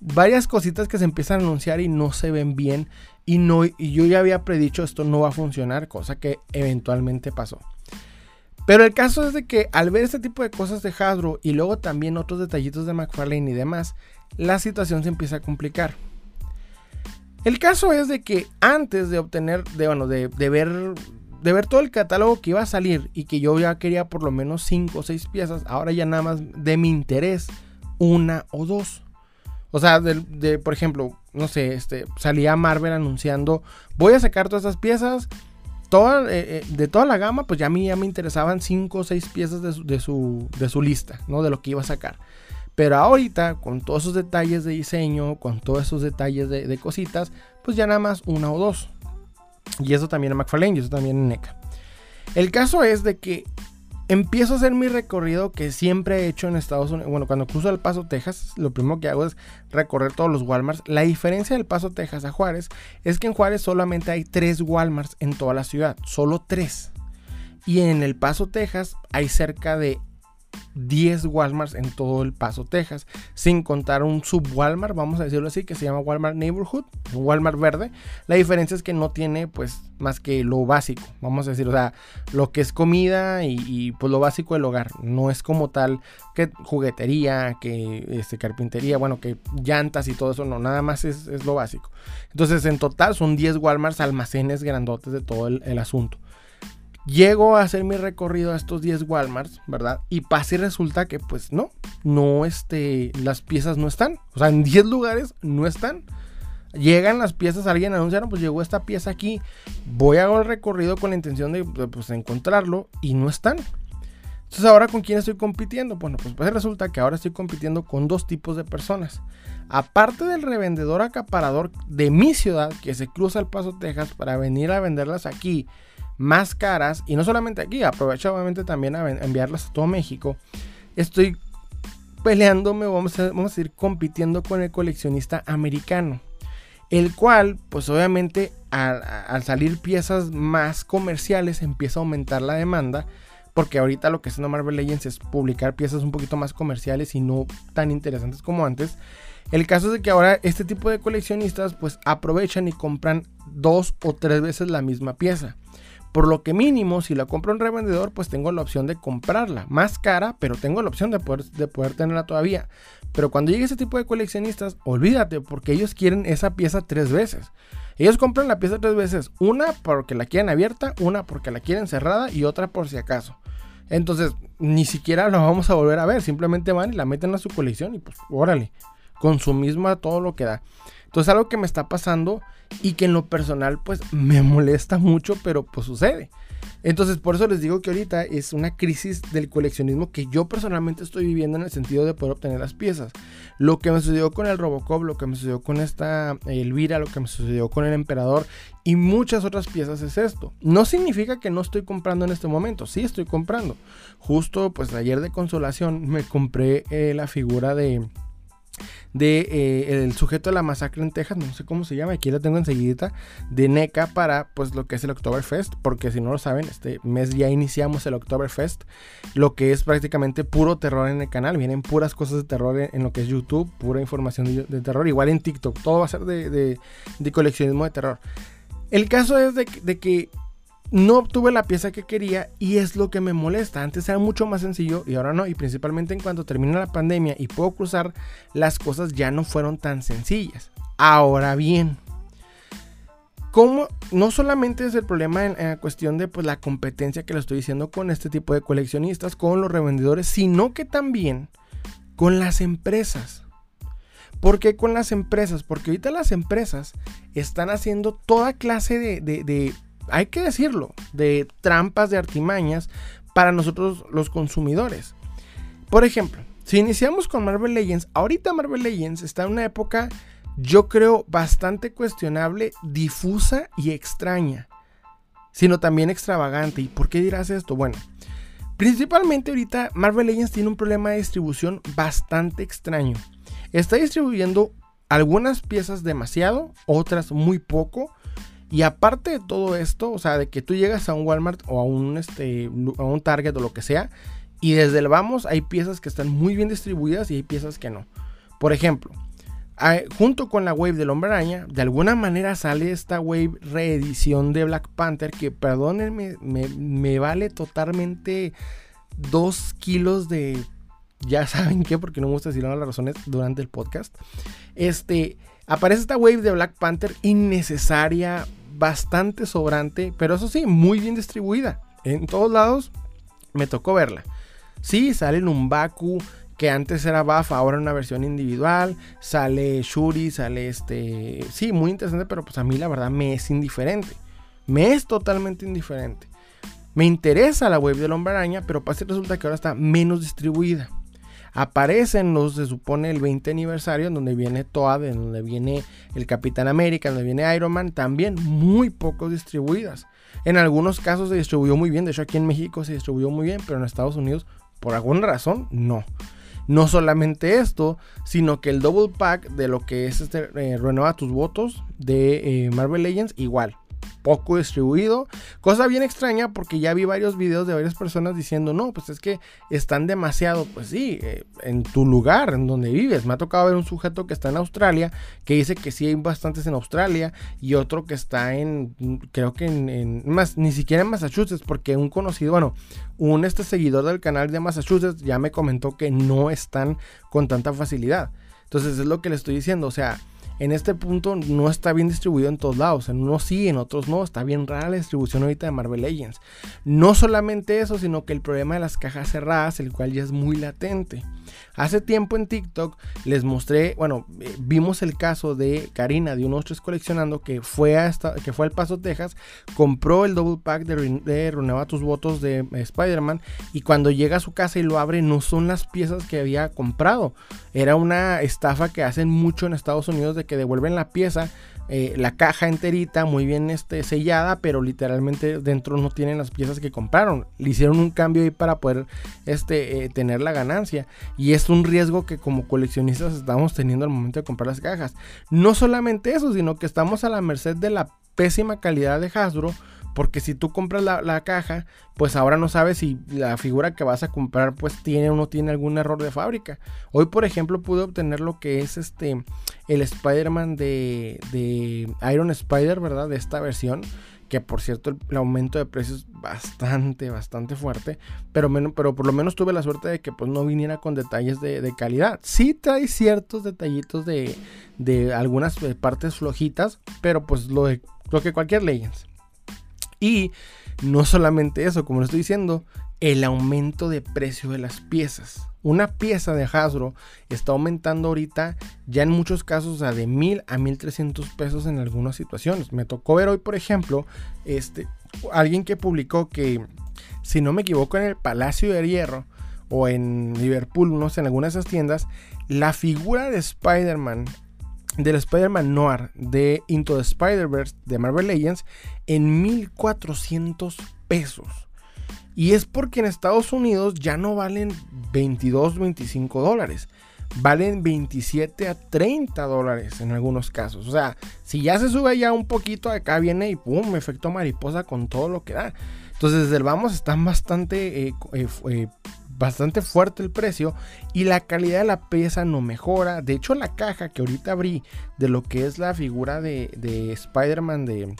Varias cositas que se empiezan a anunciar y no se ven bien. Y, no, y yo ya había predicho esto no va a funcionar, cosa que eventualmente pasó. Pero el caso es de que al ver este tipo de cosas de Hasbro y luego también otros detallitos de McFarlane y demás, la situación se empieza a complicar. El caso es de que antes de obtener, de, bueno, de, ver de ver todo el catálogo que iba a salir y que yo ya quería por lo menos 5 o 6 piezas, ahora ya nada más de mi interés, una o dos. O sea, de, por ejemplo, no sé, este, salía Marvel anunciando, voy a sacar todas estas piezas, toda, eh, eh, de toda la gama, pues ya a mí ya me interesaban 5 o 6 piezas de su, de su, de su lista, ¿no? De lo que iba a sacar. Pero ahorita, con todos esos detalles de diseño, con todos esos detalles de, cositas, pues ya nada más una o dos. Y eso también en McFarlane y eso también en NECA. El caso es de que empiezo a hacer mi recorrido que siempre he hecho en Estados Unidos. Bueno, cuando cruzo el Paso, Texas, lo primero que hago es recorrer todos los Walmarts. La diferencia del Paso, Texas a Juárez es que en Juárez solamente hay tres Walmarts en toda la ciudad, solo tres. Y en el Paso, Texas hay cerca de 10 Walmarts en todo el Paso, Texas, sin contar un sub Walmart, vamos a decirlo así, que se llama Walmart Neighborhood, Walmart verde. La diferencia es que no tiene pues más que lo básico, vamos a decir, o sea, lo que es comida y, pues lo básico del hogar, no es como tal que juguetería, que este, carpintería, bueno, que llantas y todo eso, no, nada más es, lo básico. Entonces en total son 10 Walmarts almacenes grandotes de todo el asunto. Llego a hacer mi recorrido a estos 10 Walmarts, ¿verdad? Y pasa y resulta que pues no, no este, las piezas no están. O sea, en 10 lugares no están. Llegan las piezas, alguien anunciaron, pues llegó esta pieza aquí. Voy a hacer el recorrido con la intención de, pues, encontrarlo y no están. Entonces, ahora con quién estoy compitiendo? Bueno, pues, pues resulta que ahora estoy compitiendo con dos tipos de personas. Aparte del revendedor acaparador de mi ciudad que se cruza el Paso Texas para venir a venderlas aquí más caras, y no solamente aquí, aprovecho obviamente también a enviarlas a todo México, estoy peleándome, vamos a, vamos a ir compitiendo con el coleccionista americano. El cual, pues obviamente, al, salir piezas más comerciales, empieza a aumentar la demanda. Porque ahorita lo que hace Marvel Legends es publicar piezas un poquito más comerciales y no tan interesantes como antes. El caso es que ahora este tipo de coleccionistas pues aprovechan y compran dos o tres veces la misma pieza. Por lo que mínimo, si la compro un revendedor, pues tengo la opción de comprarla. Más cara, pero tengo la opción de poder, de poder tenerla todavía. Pero cuando llegue ese tipo de coleccionistas, olvídate, porque ellos quieren esa pieza tres veces. Ellos compran la pieza tres veces. Una porque la quieren abierta, una porque la quieren cerrada y otra por si acaso. Entonces, ni siquiera la vamos a volver a ver. Simplemente van y la meten a su colección y pues, órale. Con su misma todo lo que da. Entonces, algo que me está pasando y que en lo personal pues me molesta mucho, pero pues sucede. Entonces por eso les digo que ahorita es una crisis del coleccionismo que yo personalmente estoy viviendo en el sentido de poder obtener las piezas. Lo que me sucedió con el Robocop, lo que me sucedió con esta Elvira, lo que me sucedió con el Emperador y muchas otras piezas es esto. No significa que no estoy comprando en este momento, sí estoy comprando. Justo pues ayer de consolación me compré eh, la figura de de eh, el sujeto de la masacre en Texas, no sé cómo se llama, aquí la tengo enseguida, de NECA para pues lo que es el Oktoberfest, porque si no lo saben, este mes ya iniciamos el Oktoberfest, lo que es prácticamente puro terror en el canal, vienen puras cosas de terror en, lo que es YouTube, pura información de, terror, igual en TikTok, todo va a ser de, coleccionismo de terror. El caso es de que no obtuve la pieza que quería y es lo que me molesta. Antes era mucho más sencillo y ahora no. Y principalmente en cuanto termina la pandemia y puedo cruzar, las cosas ya no fueron tan sencillas. Ahora bien, como no solamente es el problema en, la cuestión de pues, la competencia que lo estoy diciendo con este tipo de coleccionistas, con los revendedores, sino que también con las empresas. ¿Por qué con las empresas? Porque ahorita las empresas están haciendo toda clase de hay que decirlo, de trampas, de artimañas para nosotros los consumidores. Por ejemplo, si iniciamos con Marvel Legends, ahorita Marvel Legends está en una época, yo creo, bastante cuestionable, difusa y extraña, sino también extravagante. ¿Y por qué dirás esto? Bueno, principalmente ahorita Marvel Legends tiene un problema de distribución bastante extraño. Está distribuyendo algunas piezas demasiado, otras muy poco y aparte de todo esto, o sea, de que tú llegas a un Walmart o a un, este, a un Target o lo que sea, y desde el vamos hay piezas que están muy bien distribuidas y hay piezas que no. Por ejemplo, junto con la wave del Hombre Araña, de alguna manera sale esta wave reedición de Black Panther que, perdónenme, me, me vale totalmente 2 kilos de... Ya saben qué, porque no me gusta decir las razones durante el podcast. Este, aparece esta wave de Black Panther innecesaria, bastante sobrante, pero eso sí, muy bien distribuida. En todos lados me tocó verla. Sí, sale en un Baku que antes era Buff, ahora una versión individual. Sale Shuri, sale este. Sí, muy interesante, pero pues a mí la verdad me es indiferente. Me es totalmente indiferente. Me interesa la web del Hombre Araña, pero pasa resulta que ahora está menos distribuida aparecen los, se supone, el 20 aniversario, en donde viene Toad, en donde viene el Capitán América, en donde viene Iron Man, también muy poco distribuidas. En algunos casos se distribuyó muy bien, de hecho aquí en México se distribuyó muy bien, pero en Estados Unidos por alguna razón no. No solamente esto, sino que el double pack de lo que es este eh, Renueva tus votos de eh, Marvel Legends igual poco distribuido. Cosa bien extraña porque ya vi varios videos de varias personas diciendo, no, pues es que están demasiado, pues sí, eh, en tu lugar, en donde vives. Me ha tocado ver un sujeto que está en Australia, que dice que sí hay bastantes en Australia, y otro que está en, creo que en, más, ni siquiera en Massachusetts, porque un conocido, bueno, un este seguidor del canal de Massachusetts ya me comentó que no están con tanta facilidad. Entonces es lo que le estoy diciendo, o sea, en este punto no está bien distribuido en todos lados. En unos sí, en otros no. Está bien rara la distribución ahorita de Marvel Legends. No solamente eso, sino que el problema de las cajas cerradas, el cual ya es muy latente. Hace tiempo en TikTok les mostré, bueno, eh, vimos el caso de Karina de unos tres coleccionando que fue, hasta, que fue al Paso, Texas, compró el double pack de, de tus votos de eh, Spider-Man y cuando llega a su casa y lo abre no son las piezas que había comprado. Era una estafa que hacen mucho en Estados Unidos de que devuelven la pieza eh, la caja enterita, muy bien este, sellada, pero literalmente dentro no tienen las piezas que compraron. Le hicieron un cambio ahí para poder este, eh, tener la ganancia. Y es un riesgo que como coleccionistas estamos teniendo al momento de comprar las cajas. No solamente eso, sino que estamos a la merced de la pésima calidad de Hasbro porque si tú compras la, caja, pues ahora no sabes si la figura que vas a comprar pues tiene o no tiene algún error de fábrica. Hoy por ejemplo pude obtener lo que es este el Spider-Man de, de Iron Spider, ¿verdad? De esta versión que por cierto el, aumento de precios es bastante, bastante fuerte, pero, pero por lo menos tuve la suerte de que pues no viniera con detalles de, calidad. Sí trae ciertos detallitos de, de algunas eh, partes flojitas, pero pues lo, de, lo que cualquier Legends. Y no solamente eso, como lo estoy diciendo, el aumento de precio de las piezas. Una pieza de Hasbro está aumentando ahorita ya en muchos casos a de mil a 1300 pesos en algunas situaciones. Me tocó ver hoy, por ejemplo, este, alguien que publicó que, si no me equivoco, en el Palacio de Hierro o en Liverpool, no sé, en algunas de esas tiendas, la figura de Spider-Man del Spider-Man Noir de Into the Spider-Verse de Marvel Legends en 1400 pesos. Y es porque en Estados Unidos ya no valen 22, 25 dólares. Valen 27 a 30 dólares en algunos casos. O sea, si ya se sube ya un poquito, acá viene y pum, efecto mariposa con todo lo que da. Entonces, desde el vamos están bastante eh, eh, eh, bastante fuerte el precio y la calidad de la pieza no mejora. De hecho, la caja que ahorita abrí de lo que es la figura de, Spider-Man, de,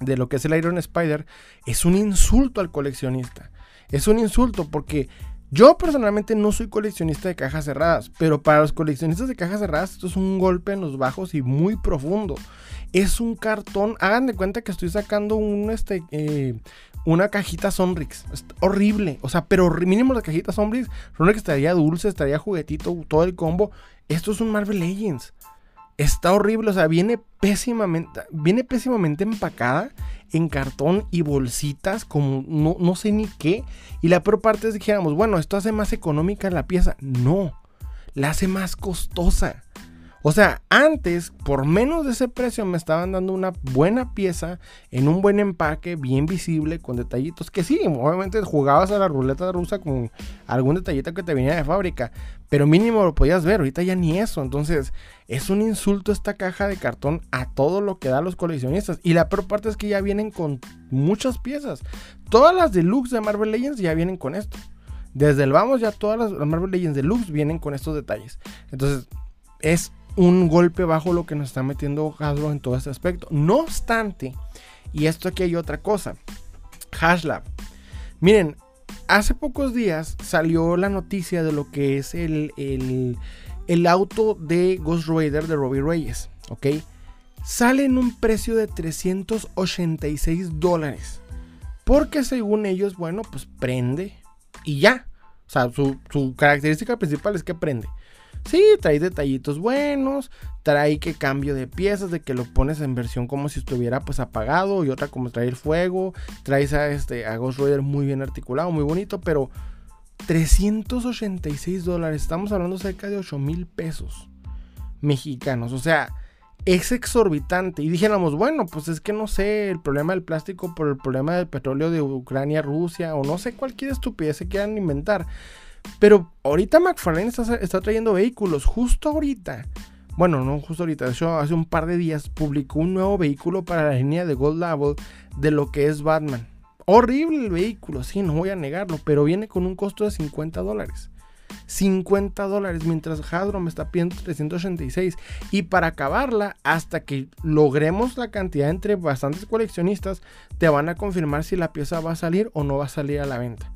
de lo que es el Iron Spider, es un insulto al coleccionista. Es un insulto porque yo personalmente no soy coleccionista de cajas cerradas, pero para los coleccionistas de cajas cerradas esto es un golpe en los bajos y muy profundo. Es un cartón, hagan de cuenta que estoy sacando un, este, eh, una cajita Sonrix. horrible. O sea, pero mínimo la cajita Sonrix. Sonrix estaría dulce, estaría juguetito, todo el combo. Esto es un Marvel Legends. Está horrible, o sea, viene pésimamente, viene pésimamente empacada en cartón y bolsitas, como no, no sé ni qué. Y la peor parte es que dijéramos, bueno, esto hace más económica la pieza. No, la hace más costosa. O sea, antes, por menos de ese precio, me estaban dando una buena pieza en un buen empaque, bien visible, con detallitos. Que sí, obviamente jugabas a la ruleta rusa con algún detallito que te venía de fábrica, pero mínimo lo podías ver. Ahorita ya ni eso. Entonces, es un insulto esta caja de cartón a todo lo que da los coleccionistas. Y la peor parte es que ya vienen con muchas piezas. Todas las deluxe de Marvel Legends ya vienen con esto. Desde el vamos, ya todas las Marvel Legends Deluxe vienen con estos detalles. Entonces, es un golpe bajo lo que nos está metiendo Hasbro en todo este aspecto. No obstante, y esto aquí hay otra cosa, Hashlab. Miren, hace pocos días salió la noticia de lo que es el, el, auto de Ghost Rider de Robbie Reyes, ¿ok? Sale en un precio de 386 dólares. Porque según ellos, bueno, pues prende y ya. O sea, su, su característica principal es que prende. Sí, trae detallitos buenos, trae que cambio de piezas, de que lo pones en versión como si estuviera pues apagado y otra como trae el fuego, traes a, este, a Ghost Rider muy bien articulado, muy bonito, pero 386 dólares, estamos hablando cerca de 8 mil pesos mexicanos, o sea, es exorbitante. Y dijéramos, bueno, pues es que no sé, el problema del plástico por el problema del petróleo de Ucrania, Rusia, o no sé cualquier estupidez se quieran inventar. Pero ahorita McFarlane está, trayendo vehículos, justo ahorita. Bueno, no justo ahorita, hecho hace un par de días publicó un nuevo vehículo para la línea de Gold Label de lo que es Batman. Horrible el vehículo, sí, no voy a negarlo, pero viene con un costo de 50 dólares. 50 dólares, mientras Hadro me está pidiendo 386. Y para acabarla, hasta que logremos la cantidad entre bastantes coleccionistas, te van a confirmar si la pieza va a salir o no va a salir a la venta.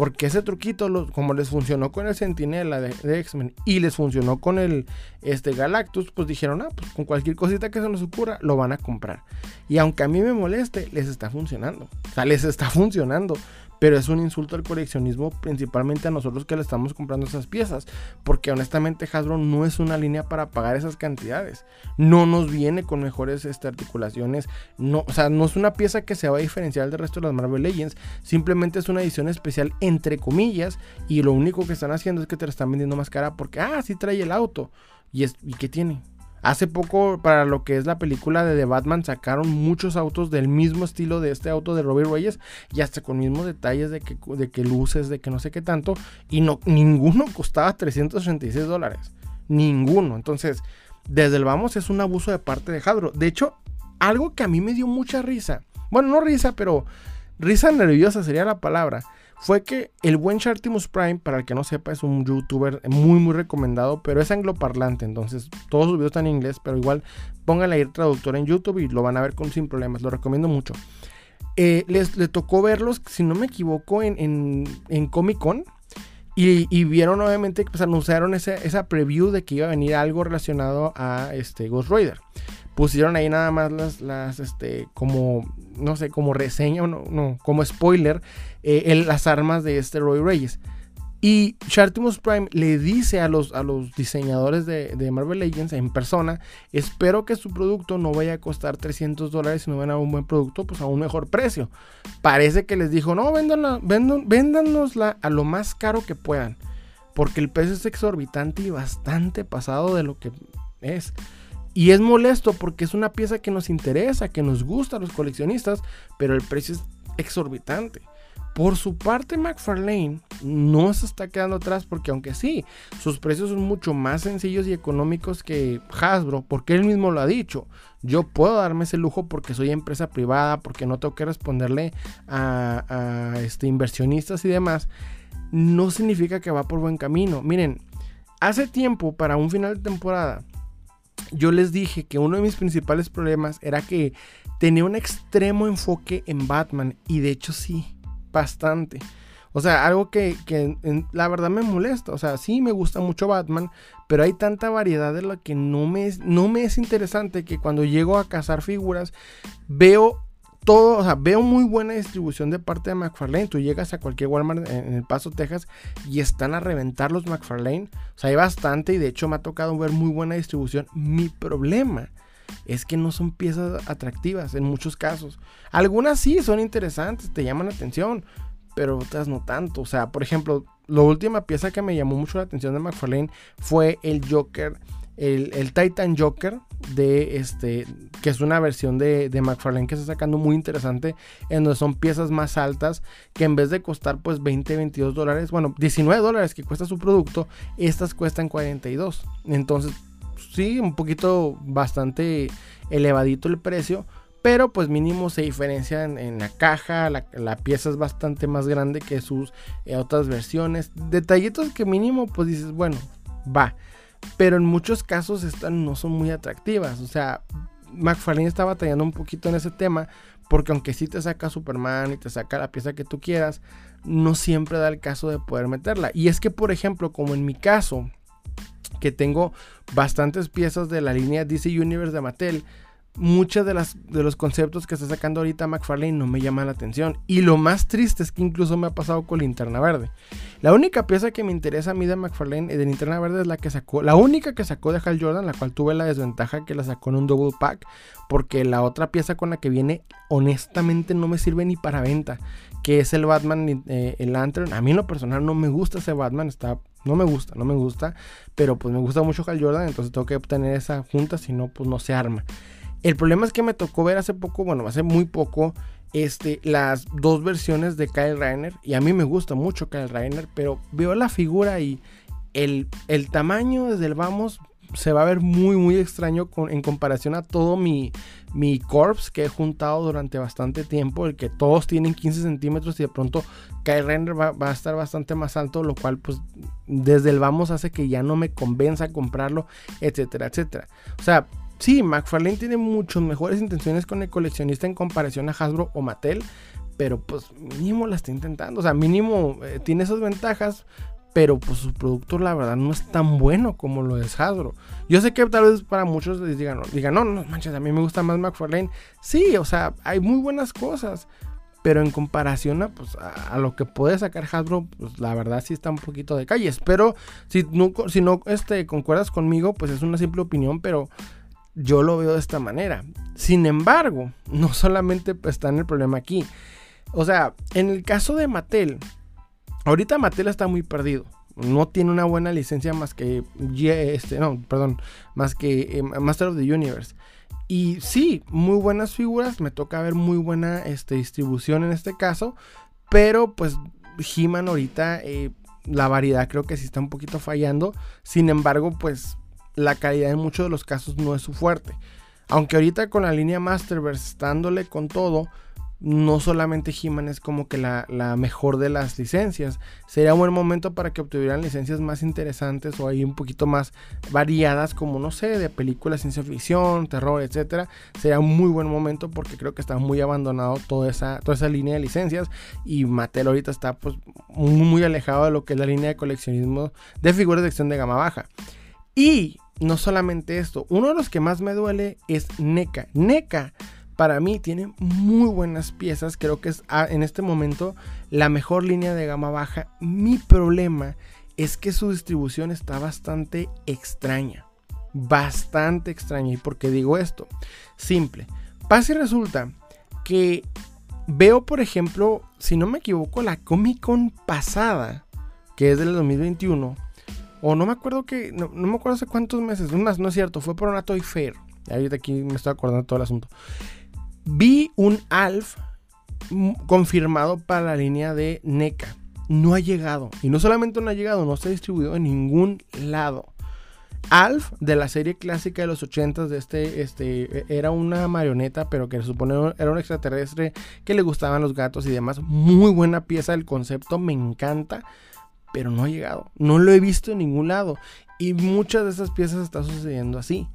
Porque ese truquito, como les funcionó con el Sentinela de, X-Men y les funcionó con el este, Galactus, pues dijeron, ah, pues con cualquier cosita que se nos ocurra, lo van a comprar. Y aunque a mí me moleste, les está funcionando. O sea, les está funcionando pero es un insulto al coleccionismo, principalmente a nosotros que le estamos comprando esas piezas, porque honestamente Hasbro no es una línea para pagar esas cantidades, no nos viene con mejores este, articulaciones, no, o sea, no es una pieza que se va a diferenciar del resto de las Marvel Legends, simplemente es una edición especial entre comillas, y lo único que están haciendo es que te la están vendiendo más cara porque, ah, sí trae el auto, y, es, ¿y qué tiene? Hace poco, para lo que es la película de The Batman, sacaron muchos autos del mismo estilo de este auto de Robbie Reyes y hasta con mismos detalles de que, de que luces, de que no sé qué tanto. Y no, ninguno costaba 386 dólares. Ninguno. Entonces, desde el vamos es un abuso de parte de Hadro. De hecho, algo que a mí me dio mucha risa. Bueno, no risa, pero risa nerviosa sería la palabra fue que el buen Chartimus Prime, para el que no sepa, es un youtuber muy muy recomendado, pero es angloparlante, entonces todos sus videos están en inglés, pero igual pónganle ahí traductor en YouTube y lo van a ver con sin problemas, lo recomiendo mucho. Eh, les, le tocó verlos, si no me equivoco, en, en, Comic Con. Y, vieron obviamente que pues, anunciaron esa preview de que iba a venir algo relacionado a este Ghost Rider pusieron ahí nada más las, las este, como, no sé, como reseña, no, no como spoiler, eh, las armas de este Roy Reyes. Y Shartimus Prime le dice a los, a los diseñadores de, Marvel Legends en persona, espero que su producto no vaya a costar 300 dólares, sino van a un buen producto, pues a un mejor precio. Parece que les dijo, no, véndanla, véndanosla a lo más caro que puedan, porque el precio es exorbitante y bastante pasado de lo que es. Y es molesto porque es una pieza que nos interesa, que nos gusta a los coleccionistas, pero el precio es exorbitante. Por su parte, McFarlane no se está quedando atrás porque aunque sí, sus precios son mucho más sencillos y económicos que Hasbro, porque él mismo lo ha dicho. Yo puedo darme ese lujo porque soy empresa privada, porque no tengo que responderle a, este, inversionistas y demás. No significa que va por buen camino. Miren, hace tiempo, para un final de temporada, yo les dije que uno de mis principales problemas era que tenía un extremo enfoque en Batman. Y de hecho sí, bastante. O sea, algo que, la verdad me molesta. O sea, sí me gusta mucho Batman, pero hay tanta variedad de lo que no me, es, no me es interesante que cuando llego a cazar figuras, veo todo, o sea, veo muy buena distribución de parte de McFarlane. Tú llegas a cualquier Walmart en El Paso, Texas, y están a reventar los McFarlane. O sea, hay bastante y de hecho me ha tocado ver muy buena distribución. Mi problema es que no son piezas atractivas en muchos casos. Algunas sí son interesantes, te llaman la atención, pero otras no tanto. O sea, por ejemplo, la última pieza que me llamó mucho la atención de McFarlane fue el Joker el, Titan Joker de este que es una versión de, de, McFarlane que está sacando muy interesante en donde son piezas más altas que en vez de costar pues 20 22 dólares bueno 19 dólares que cuesta su producto estas cuestan 42 entonces sí un poquito bastante elevadito el precio pero pues mínimo se diferencia en, la caja, la, pieza es bastante más grande que sus eh, otras versiones. Detallitos que mínimo pues dices, bueno, va. Pero en muchos casos estas no son muy atractivas. O sea, McFarlane está batallando un poquito en ese tema. Porque aunque sí te saca Superman y te saca la pieza que tú quieras, no siempre da el caso de poder meterla. Y es que, por ejemplo, como en mi caso, que tengo bastantes piezas de la línea DC Universe de Mattel, muchos de, las, de los conceptos que está sacando ahorita McFarlane no me llaman la atención. Y lo más triste es que incluso me ha pasado con Linterna Verde. La única pieza que me interesa a mí de McFarlane de Linterna Verde es la que sacó, la única que sacó de Hal Jordan, la cual tuve la desventaja que la sacó en un double pack, porque la otra pieza con la que viene honestamente no me sirve ni para venta, que es el Batman, eh, el Lantern. A mí en lo personal no me gusta ese Batman, está, no me gusta, no me gusta, pero pues me gusta mucho Hal Jordan, entonces tengo que obtener esa junta, si no, pues no se arma. El problema es que me tocó ver hace poco, bueno, hace muy poco, este, las dos versiones de Kyle Reiner. Y a mí me gusta mucho Kyle Reiner, pero veo la figura y el, el tamaño desde el vamos se va a ver muy, muy extraño en comparación a todo mi, mi corpse que he juntado durante bastante tiempo. El que todos tienen 15 centímetros y de pronto Reiner va, va, a estar bastante más alto, lo cual, pues, desde el vamos hace que ya no me convenza comprarlo, etcétera, etcétera. O sea, Sí, McFarlane tiene muchas mejores intenciones con el coleccionista en comparación a Hasbro o Mattel, pero pues mínimo la está intentando. O sea, mínimo eh, tiene esas ventajas, pero pues su producto la verdad no es tan bueno como lo es Hasbro. Yo sé que tal vez para muchos les digan, digan no, no manches, a mí me gusta más McFarlane. Sí, o sea, hay muy buenas cosas. Pero en comparación a, pues, a, lo que puede sacar Hasbro, pues la verdad sí está un poquito de calles. Pero si no, si no este, concuerdas conmigo, pues es una simple opinión, pero yo lo veo de esta manera. Sin embargo, no solamente está en el problema aquí. O sea, en el caso de Mattel, ahorita Mattel está muy perdido. No tiene una buena licencia más que este, no, perdón, más que eh, Master of the Universe. Y sí, muy buenas figuras, me toca ver muy buena este, distribución en este caso, pero pues He-Man ahorita eh, la variedad creo que sí está un poquito fallando. Sin embargo, pues la calidad en muchos de los casos no es su fuerte. Aunque ahorita con la línea Masterverse, estándole con todo, no solamente He-Man es como que la, mejor de las licencias. Sería un buen momento para que obtuvieran licencias más interesantes o ahí un poquito más variadas, como no sé, de películas, ciencia ficción, terror, etcétera. Sería un muy buen momento porque creo que está muy abandonado toda esa, toda esa línea de licencias. Y Mattel ahorita está pues muy, muy alejado de lo que es la línea de coleccionismo de figuras de acción de gama baja. Y no solamente esto, uno de los que más me duele es NECA. NECA para mí tiene muy buenas piezas, creo que es ah, en este momento la mejor línea de gama baja. Mi problema es que su distribución está bastante extraña. Bastante extraña. ¿Y por qué digo esto? Simple. Pasa y resulta que veo, por ejemplo, si no me equivoco, la Comic Con pasada, que es del 2021 o no me acuerdo que. No, me acuerdo hace cuántos meses. No es cierto. Fue por una Toy Fair. Ahorita aquí me estoy acordando todo el asunto. Vi un ALF confirmado para la línea de NECA. No ha llegado. Y no solamente no ha llegado, no se ha distribuido en ningún lado. Alf de la serie clásica de los 80 de este, este, era una marioneta, pero que se supone era un extraterrestre que le gustaban los gatos y demás. Muy buena pieza del concepto, me encanta pero no ha llegado. No lo he visto en ningún lado. Y muchas de esas piezas están sucediendo así.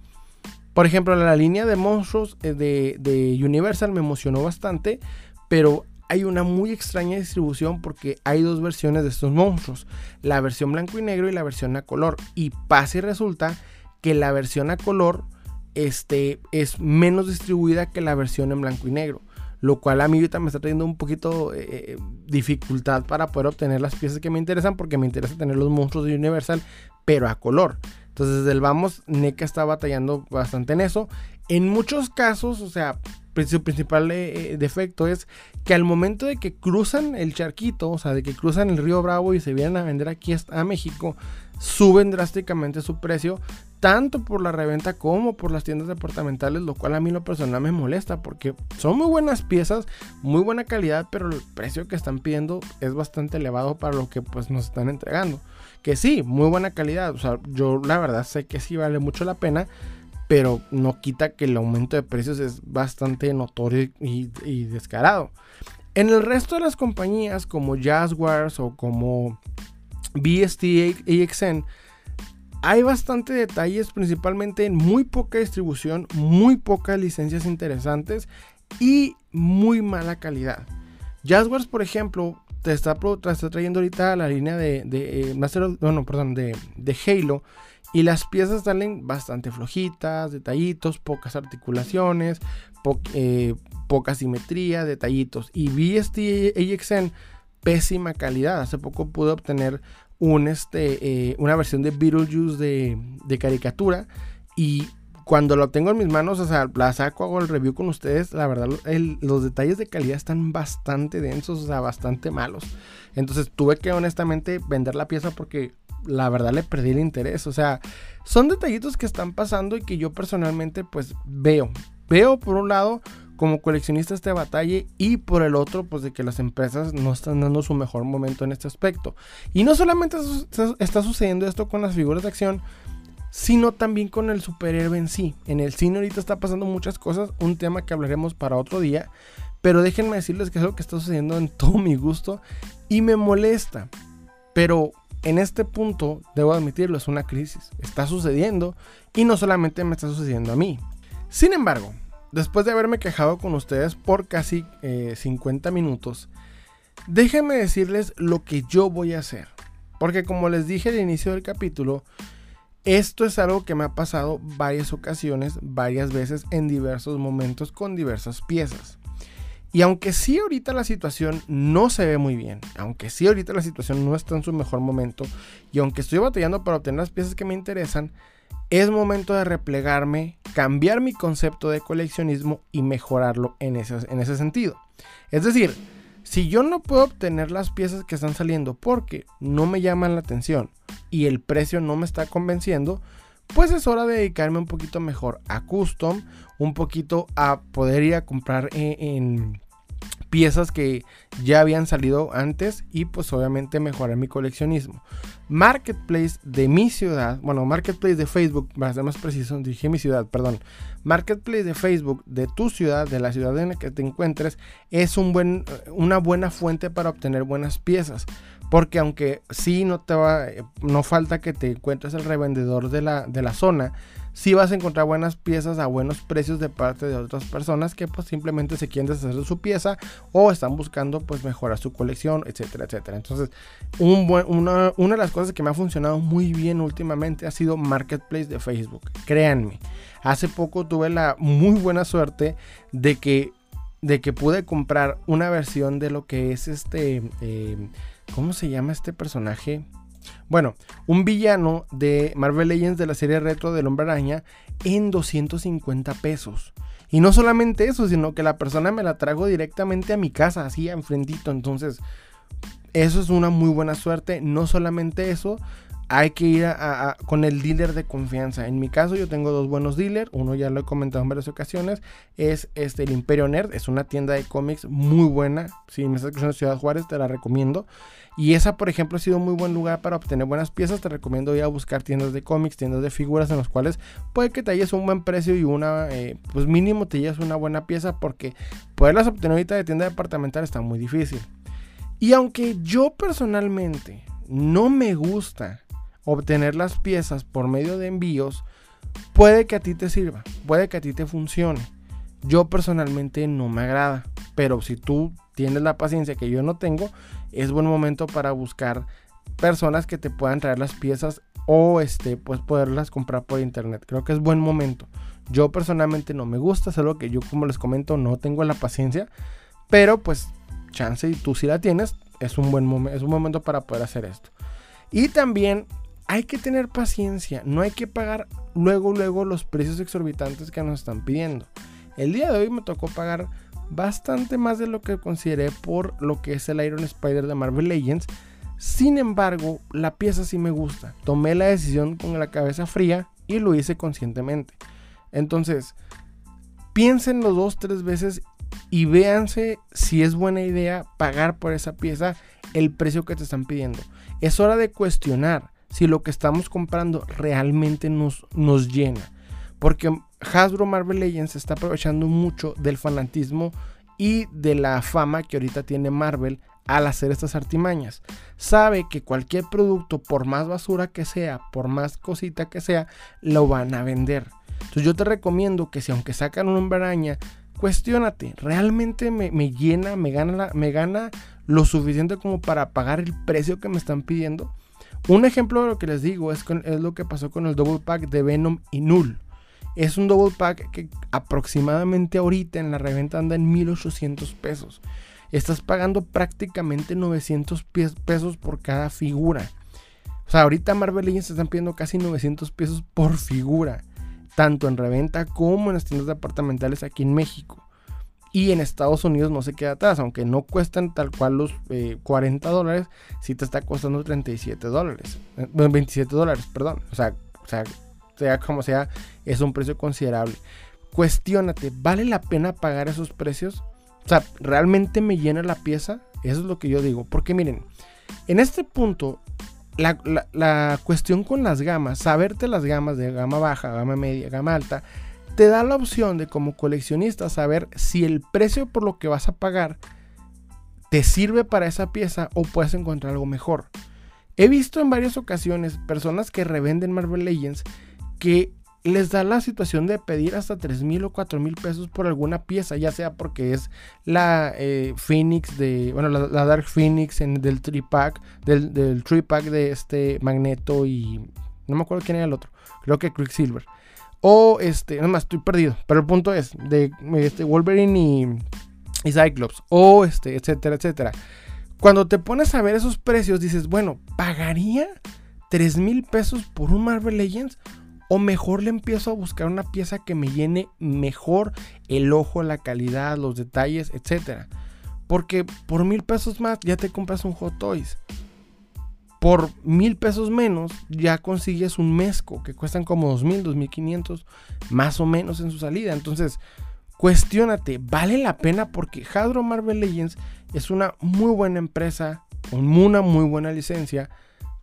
Por ejemplo, la línea de monstruos eh, de, Universal me emocionó bastante, pero hay una muy extraña distribución porque hay dos versiones de estos monstruos, la versión blanco y negro y la versión a color. Y pasa y resulta que la versión a color este, es menos distribuida que la versión en blanco y negro lo cual a mí ahorita me está trayendo un poquito eh, eh, dificultad para poder obtener las piezas que me interesan porque me interesa tener los monstruos de Universal pero a color. Entonces desde el vamos, NECA está batallando bastante en eso. En muchos casos, o sea, su principal eh, defecto es que al momento de que cruzan el charquito, o sea, de que cruzan el río Bravo y se vienen a vender aquí a México, suben drásticamente su precio, tanto por la reventa como por las tiendas departamentales, lo cual a mí lo personal me molesta porque son muy buenas piezas, muy buena calidad, pero el precio que están pidiendo es bastante elevado para lo que pues nos están entregando. Que sí, muy buena calidad, o sea, yo la verdad sé que sí vale mucho la pena, pero no quita que el aumento de precios es bastante notorio y, descarado. En el resto de las compañías como Jaguars o como BST AXN, hay bastante detalles, principalmente en muy poca distribución, muy pocas licencias interesantes y muy mala calidad. Jaguars, por ejemplo, está, trayendo ahorita la línea de, de eh, perdón, de, Halo. Y las piezas salen bastante flojitas, detallitos, pocas articulaciones, eh, poca simetría, detallitos. Y VST AXN, pésima calidad. Hace poco pude obtener este, eh, una versión de Beetlejuice de, de caricatura y cuando lo tengo en mis manos, o sea, la saco, hago el review con ustedes, la verdad, los detalles de calidad están bastante densos, o sea, bastante malos. Entonces tuve que honestamente vender la pieza porque la verdad le perdí el interés. O sea, son detallitos que están pasando y que yo personalmente pues veo. Veo por un lado como coleccionista este batalla y por el otro pues de que las empresas no están dando su mejor momento en este aspecto. Y no solamente está sucediendo esto con las figuras de acción, sino también con el superhéroe en sí. En el cine ahorita está pasando muchas cosas, un tema que hablaremos para otro día, pero déjenme decirles que es algo que está sucediendo en todo mi gusto y me molesta. Pero en este punto, debo admitirlo, es una crisis. Está sucediendo y no solamente me está sucediendo a mí. Sin embargo, después de haberme quejado con ustedes por casi 50 eh, minutos, déjenme decirles lo que yo voy a hacer. Porque como les dije al inicio del capítulo, esto es algo que me ha pasado varias ocasiones, varias veces, en diversos momentos con diversas piezas. Y aunque sí ahorita la situación no se ve muy bien, aunque sí ahorita la situación no está en su mejor momento, y aunque estoy batallando para obtener las piezas que me interesan, es momento de replegarme, cambiar mi concepto de coleccionismo y mejorarlo en ese, en ese sentido. Es decir, si yo no puedo obtener las piezas que están saliendo porque no me llaman la atención y el precio no me está convenciendo, pues es hora de dedicarme un poquito mejor a custom, un poquito a poder ir a comprar en piezas que ya habían salido antes y pues obviamente mejorar mi coleccionismo. Marketplace de mi ciudad, bueno, Marketplace de Facebook, para ser más preciso, dije mi ciudad, perdón. Marketplace de Facebook de tu ciudad, de la ciudad en la que te encuentres, es un buen, una buena fuente para obtener buenas piezas. Porque aunque sí no te va, no falta que te encuentres el revendedor de la, de la zona, si vas a encontrar buenas piezas a buenos precios de parte de otras personas que pues simplemente se quieren deshacer de su pieza o están buscando pues mejorar su colección, etcétera, etcétera. Entonces, una de las cosas que me ha funcionado muy bien últimamente ha sido Marketplace de Facebook. Créanme, hace poco tuve la muy buena suerte de que, de que pude comprar una versión de lo que es este, eh, ¿cómo se llama este personaje? Bueno, un villano de Marvel Legends de la serie retro del Hombre Araña en 250 pesos. Y no solamente eso, sino que la persona me la trago directamente a mi casa, así enfrentito. Entonces, eso es una muy buena suerte. No solamente eso, hay que ir con el dealer de confianza. En mi caso, yo tengo dos buenos dealers. Uno ya lo he comentado en varias ocasiones. Es este, el Imperio Nerd. Es una tienda de cómics muy buena. Si me estás escuchando en Ciudad Juárez, te la recomiendo. Y esa, por ejemplo, ha sido un muy buen lugar para obtener buenas piezas. Te recomiendo ir a buscar tiendas de cómics, tiendas de figuras en las cuales puede que te halles un buen precio y una, eh, pues mínimo te lleves una buena pieza porque poderlas obtener ahorita de tienda departamental está muy difícil. Y aunque yo personalmente no me gusta obtener las piezas por medio de envíos, puede que a ti te sirva, puede que a ti te funcione. Yo personalmente no me agrada, pero si tú tienes la paciencia que yo no tengo, es buen momento para buscar personas que te puedan traer las piezas o este pues poderlas comprar por internet. Creo que es buen momento. Yo personalmente no me gusta, es algo que yo como les comento no tengo la paciencia, pero pues chance y tú si la tienes, es un buen momento, es un momento para poder hacer esto. Y también hay que tener paciencia, no hay que pagar luego luego los precios exorbitantes que nos están pidiendo. El día de hoy me tocó pagar bastante más de lo que consideré por lo que es el Iron Spider de Marvel Legends. Sin embargo, la pieza sí me gusta. Tomé la decisión con la cabeza fría y lo hice conscientemente. Entonces, piénsenlo dos, tres veces y véanse si es buena idea pagar por esa pieza el precio que te están pidiendo. Es hora de cuestionar si lo que estamos comprando realmente nos, nos llena. Porque Hasbro Marvel Legends está aprovechando mucho del fanatismo y de la fama que ahorita tiene Marvel al hacer estas artimañas. Sabe que cualquier producto, por más basura que sea, por más cosita que sea, lo van a vender. Entonces yo te recomiendo que si aunque sacan una araña, cuestionate, ¿realmente me, llena, me gana, me gana lo suficiente como para pagar el precio que me están pidiendo? Un ejemplo de lo que les digo es, es lo que pasó con el double pack de Venom y Null. Es un double pack que aproximadamente ahorita en la reventa anda en 1800 pesos. Estás pagando prácticamente 900 pesos por cada figura. O sea, ahorita Marvel Legends están pidiendo casi 900 pesos por figura. tanto en reventa como en las tiendas departamentales aquí en México. Y en Estados Unidos no se queda atrás, aunque no cuestan tal cual los 40 eh, dólares, sí te está costando 37 dólares. 27 eh, dólares, perdón. O sea, sea, como sea, es un precio considerable. Cuestiónate, ¿vale la pena pagar esos precios? O sea, ¿realmente me llena la pieza? Eso es lo que yo digo. Porque miren, en este punto, la, la cuestión con las gamas, saberte las gamas de gama baja, gama media, gama alta, te da la opción de como coleccionista saber si el precio por lo que vas a pagar te sirve para esa pieza o puedes encontrar algo mejor. He visto en varias ocasiones personas que revenden Marvel Legends que les da la situación de pedir hasta 3 mil o 4 mil pesos por alguna pieza, ya sea porque es la eh, Phoenix de, bueno, la, Dark Phoenix en, del 3 pack, del, del pack de este Magneto y no me acuerdo quién era el otro, creo que Quicksilver. O este, nada más estoy perdido. Pero el punto es de este, Wolverine y, y Cyclops. O este, etcétera, etcétera. Cuando te pones a ver esos precios, dices, bueno, ¿pagaría 3 mil pesos por un Marvel Legends? O mejor le empiezo a buscar una pieza que me llene mejor el ojo, la calidad, los detalles, etcétera. Porque por mil pesos más ya te compras un Hot Toys por mil pesos menos ya consigues un mezco que cuestan como dos mil, dos mil quinientos más o menos en su salida. Entonces, cuestionate, ¿vale la pena? Porque Hadro Marvel Legends es una muy buena empresa, con una muy buena licencia,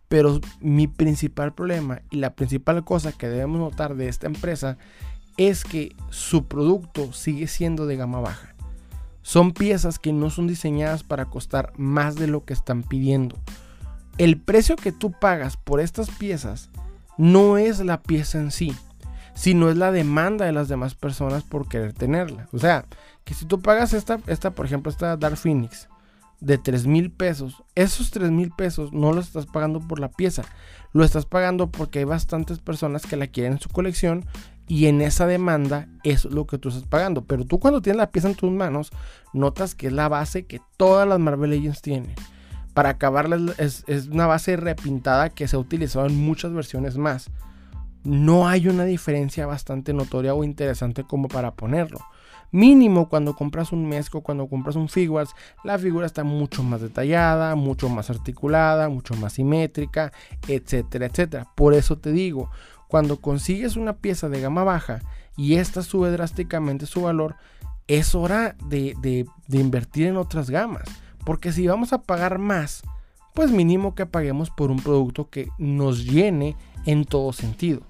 pero mi principal problema y la principal cosa que debemos notar de esta empresa es que su producto sigue siendo de gama baja. Son piezas que no son diseñadas para costar más de lo que están pidiendo el precio que tú pagas por estas piezas no es la pieza en sí, sino es la demanda de las demás personas por querer tenerla. O sea, que si tú pagas esta, esta por ejemplo, esta Dark Phoenix de 3 mil pesos, esos 3 mil pesos no los estás pagando por la pieza, lo estás pagando porque hay bastantes personas que la quieren en su colección y en esa demanda es lo que tú estás pagando. Pero tú cuando tienes la pieza en tus manos, notas que es la base que todas las Marvel Legends tienen para acabarla es, una base repintada que se ha utilizado en muchas versiones más. No hay una diferencia bastante notoria o interesante como para ponerlo. Mínimo cuando compras un mezco, cuando compras un figuras, la figura está mucho más detallada, mucho más articulada, mucho más simétrica, etcétera, etcétera. Por eso te digo, cuando consigues una pieza de gama baja y esta sube drásticamente su valor, es hora de invertir en otras gamas. Porque si vamos a pagar más, pues mínimo que paguemos por un producto que nos llene en todo sentido.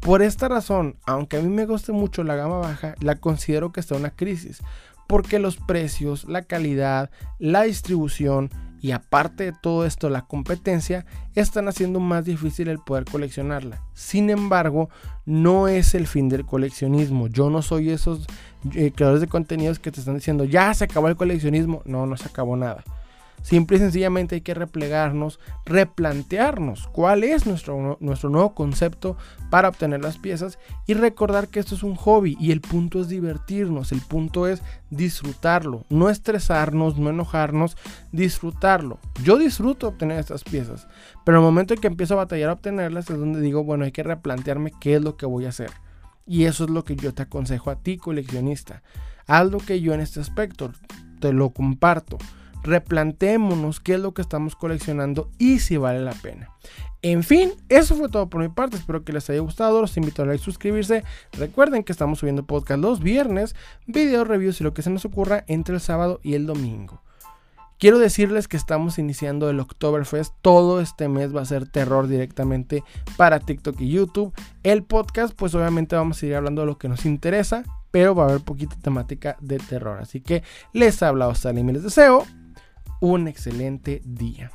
Por esta razón, aunque a mí me guste mucho la gama baja, la considero que está en una crisis. Porque los precios, la calidad, la distribución y aparte de todo esto la competencia están haciendo más difícil el poder coleccionarla. Sin embargo, no es el fin del coleccionismo. Yo no soy esos eh, creadores de contenidos que te están diciendo ya se acabó el coleccionismo. No, no se acabó nada. Simple y sencillamente hay que replegarnos, replantearnos cuál es nuestro, nuestro nuevo concepto para obtener las piezas y recordar que esto es un hobby y el punto es divertirnos, el punto es disfrutarlo, no estresarnos, no enojarnos, disfrutarlo. Yo disfruto obtener estas piezas, pero el momento en que empiezo a batallar a obtenerlas es donde digo, bueno, hay que replantearme qué es lo que voy a hacer. Y eso es lo que yo te aconsejo a ti, coleccionista. Haz lo que yo en este aspecto, te lo comparto replantémonos qué es lo que estamos coleccionando y si vale la pena. En fin, eso fue todo por mi parte. Espero que les haya gustado. Los invito a like, suscribirse. Recuerden que estamos subiendo podcast los viernes, video reviews y lo que se nos ocurra entre el sábado y el domingo. Quiero decirles que estamos iniciando el Oktoberfest. Todo este mes va a ser terror directamente para TikTok y YouTube. El podcast, pues obviamente vamos a ir hablando de lo que nos interesa, pero va a haber poquita temática de terror. Así que les ha hablado Salim y les deseo un excelente día.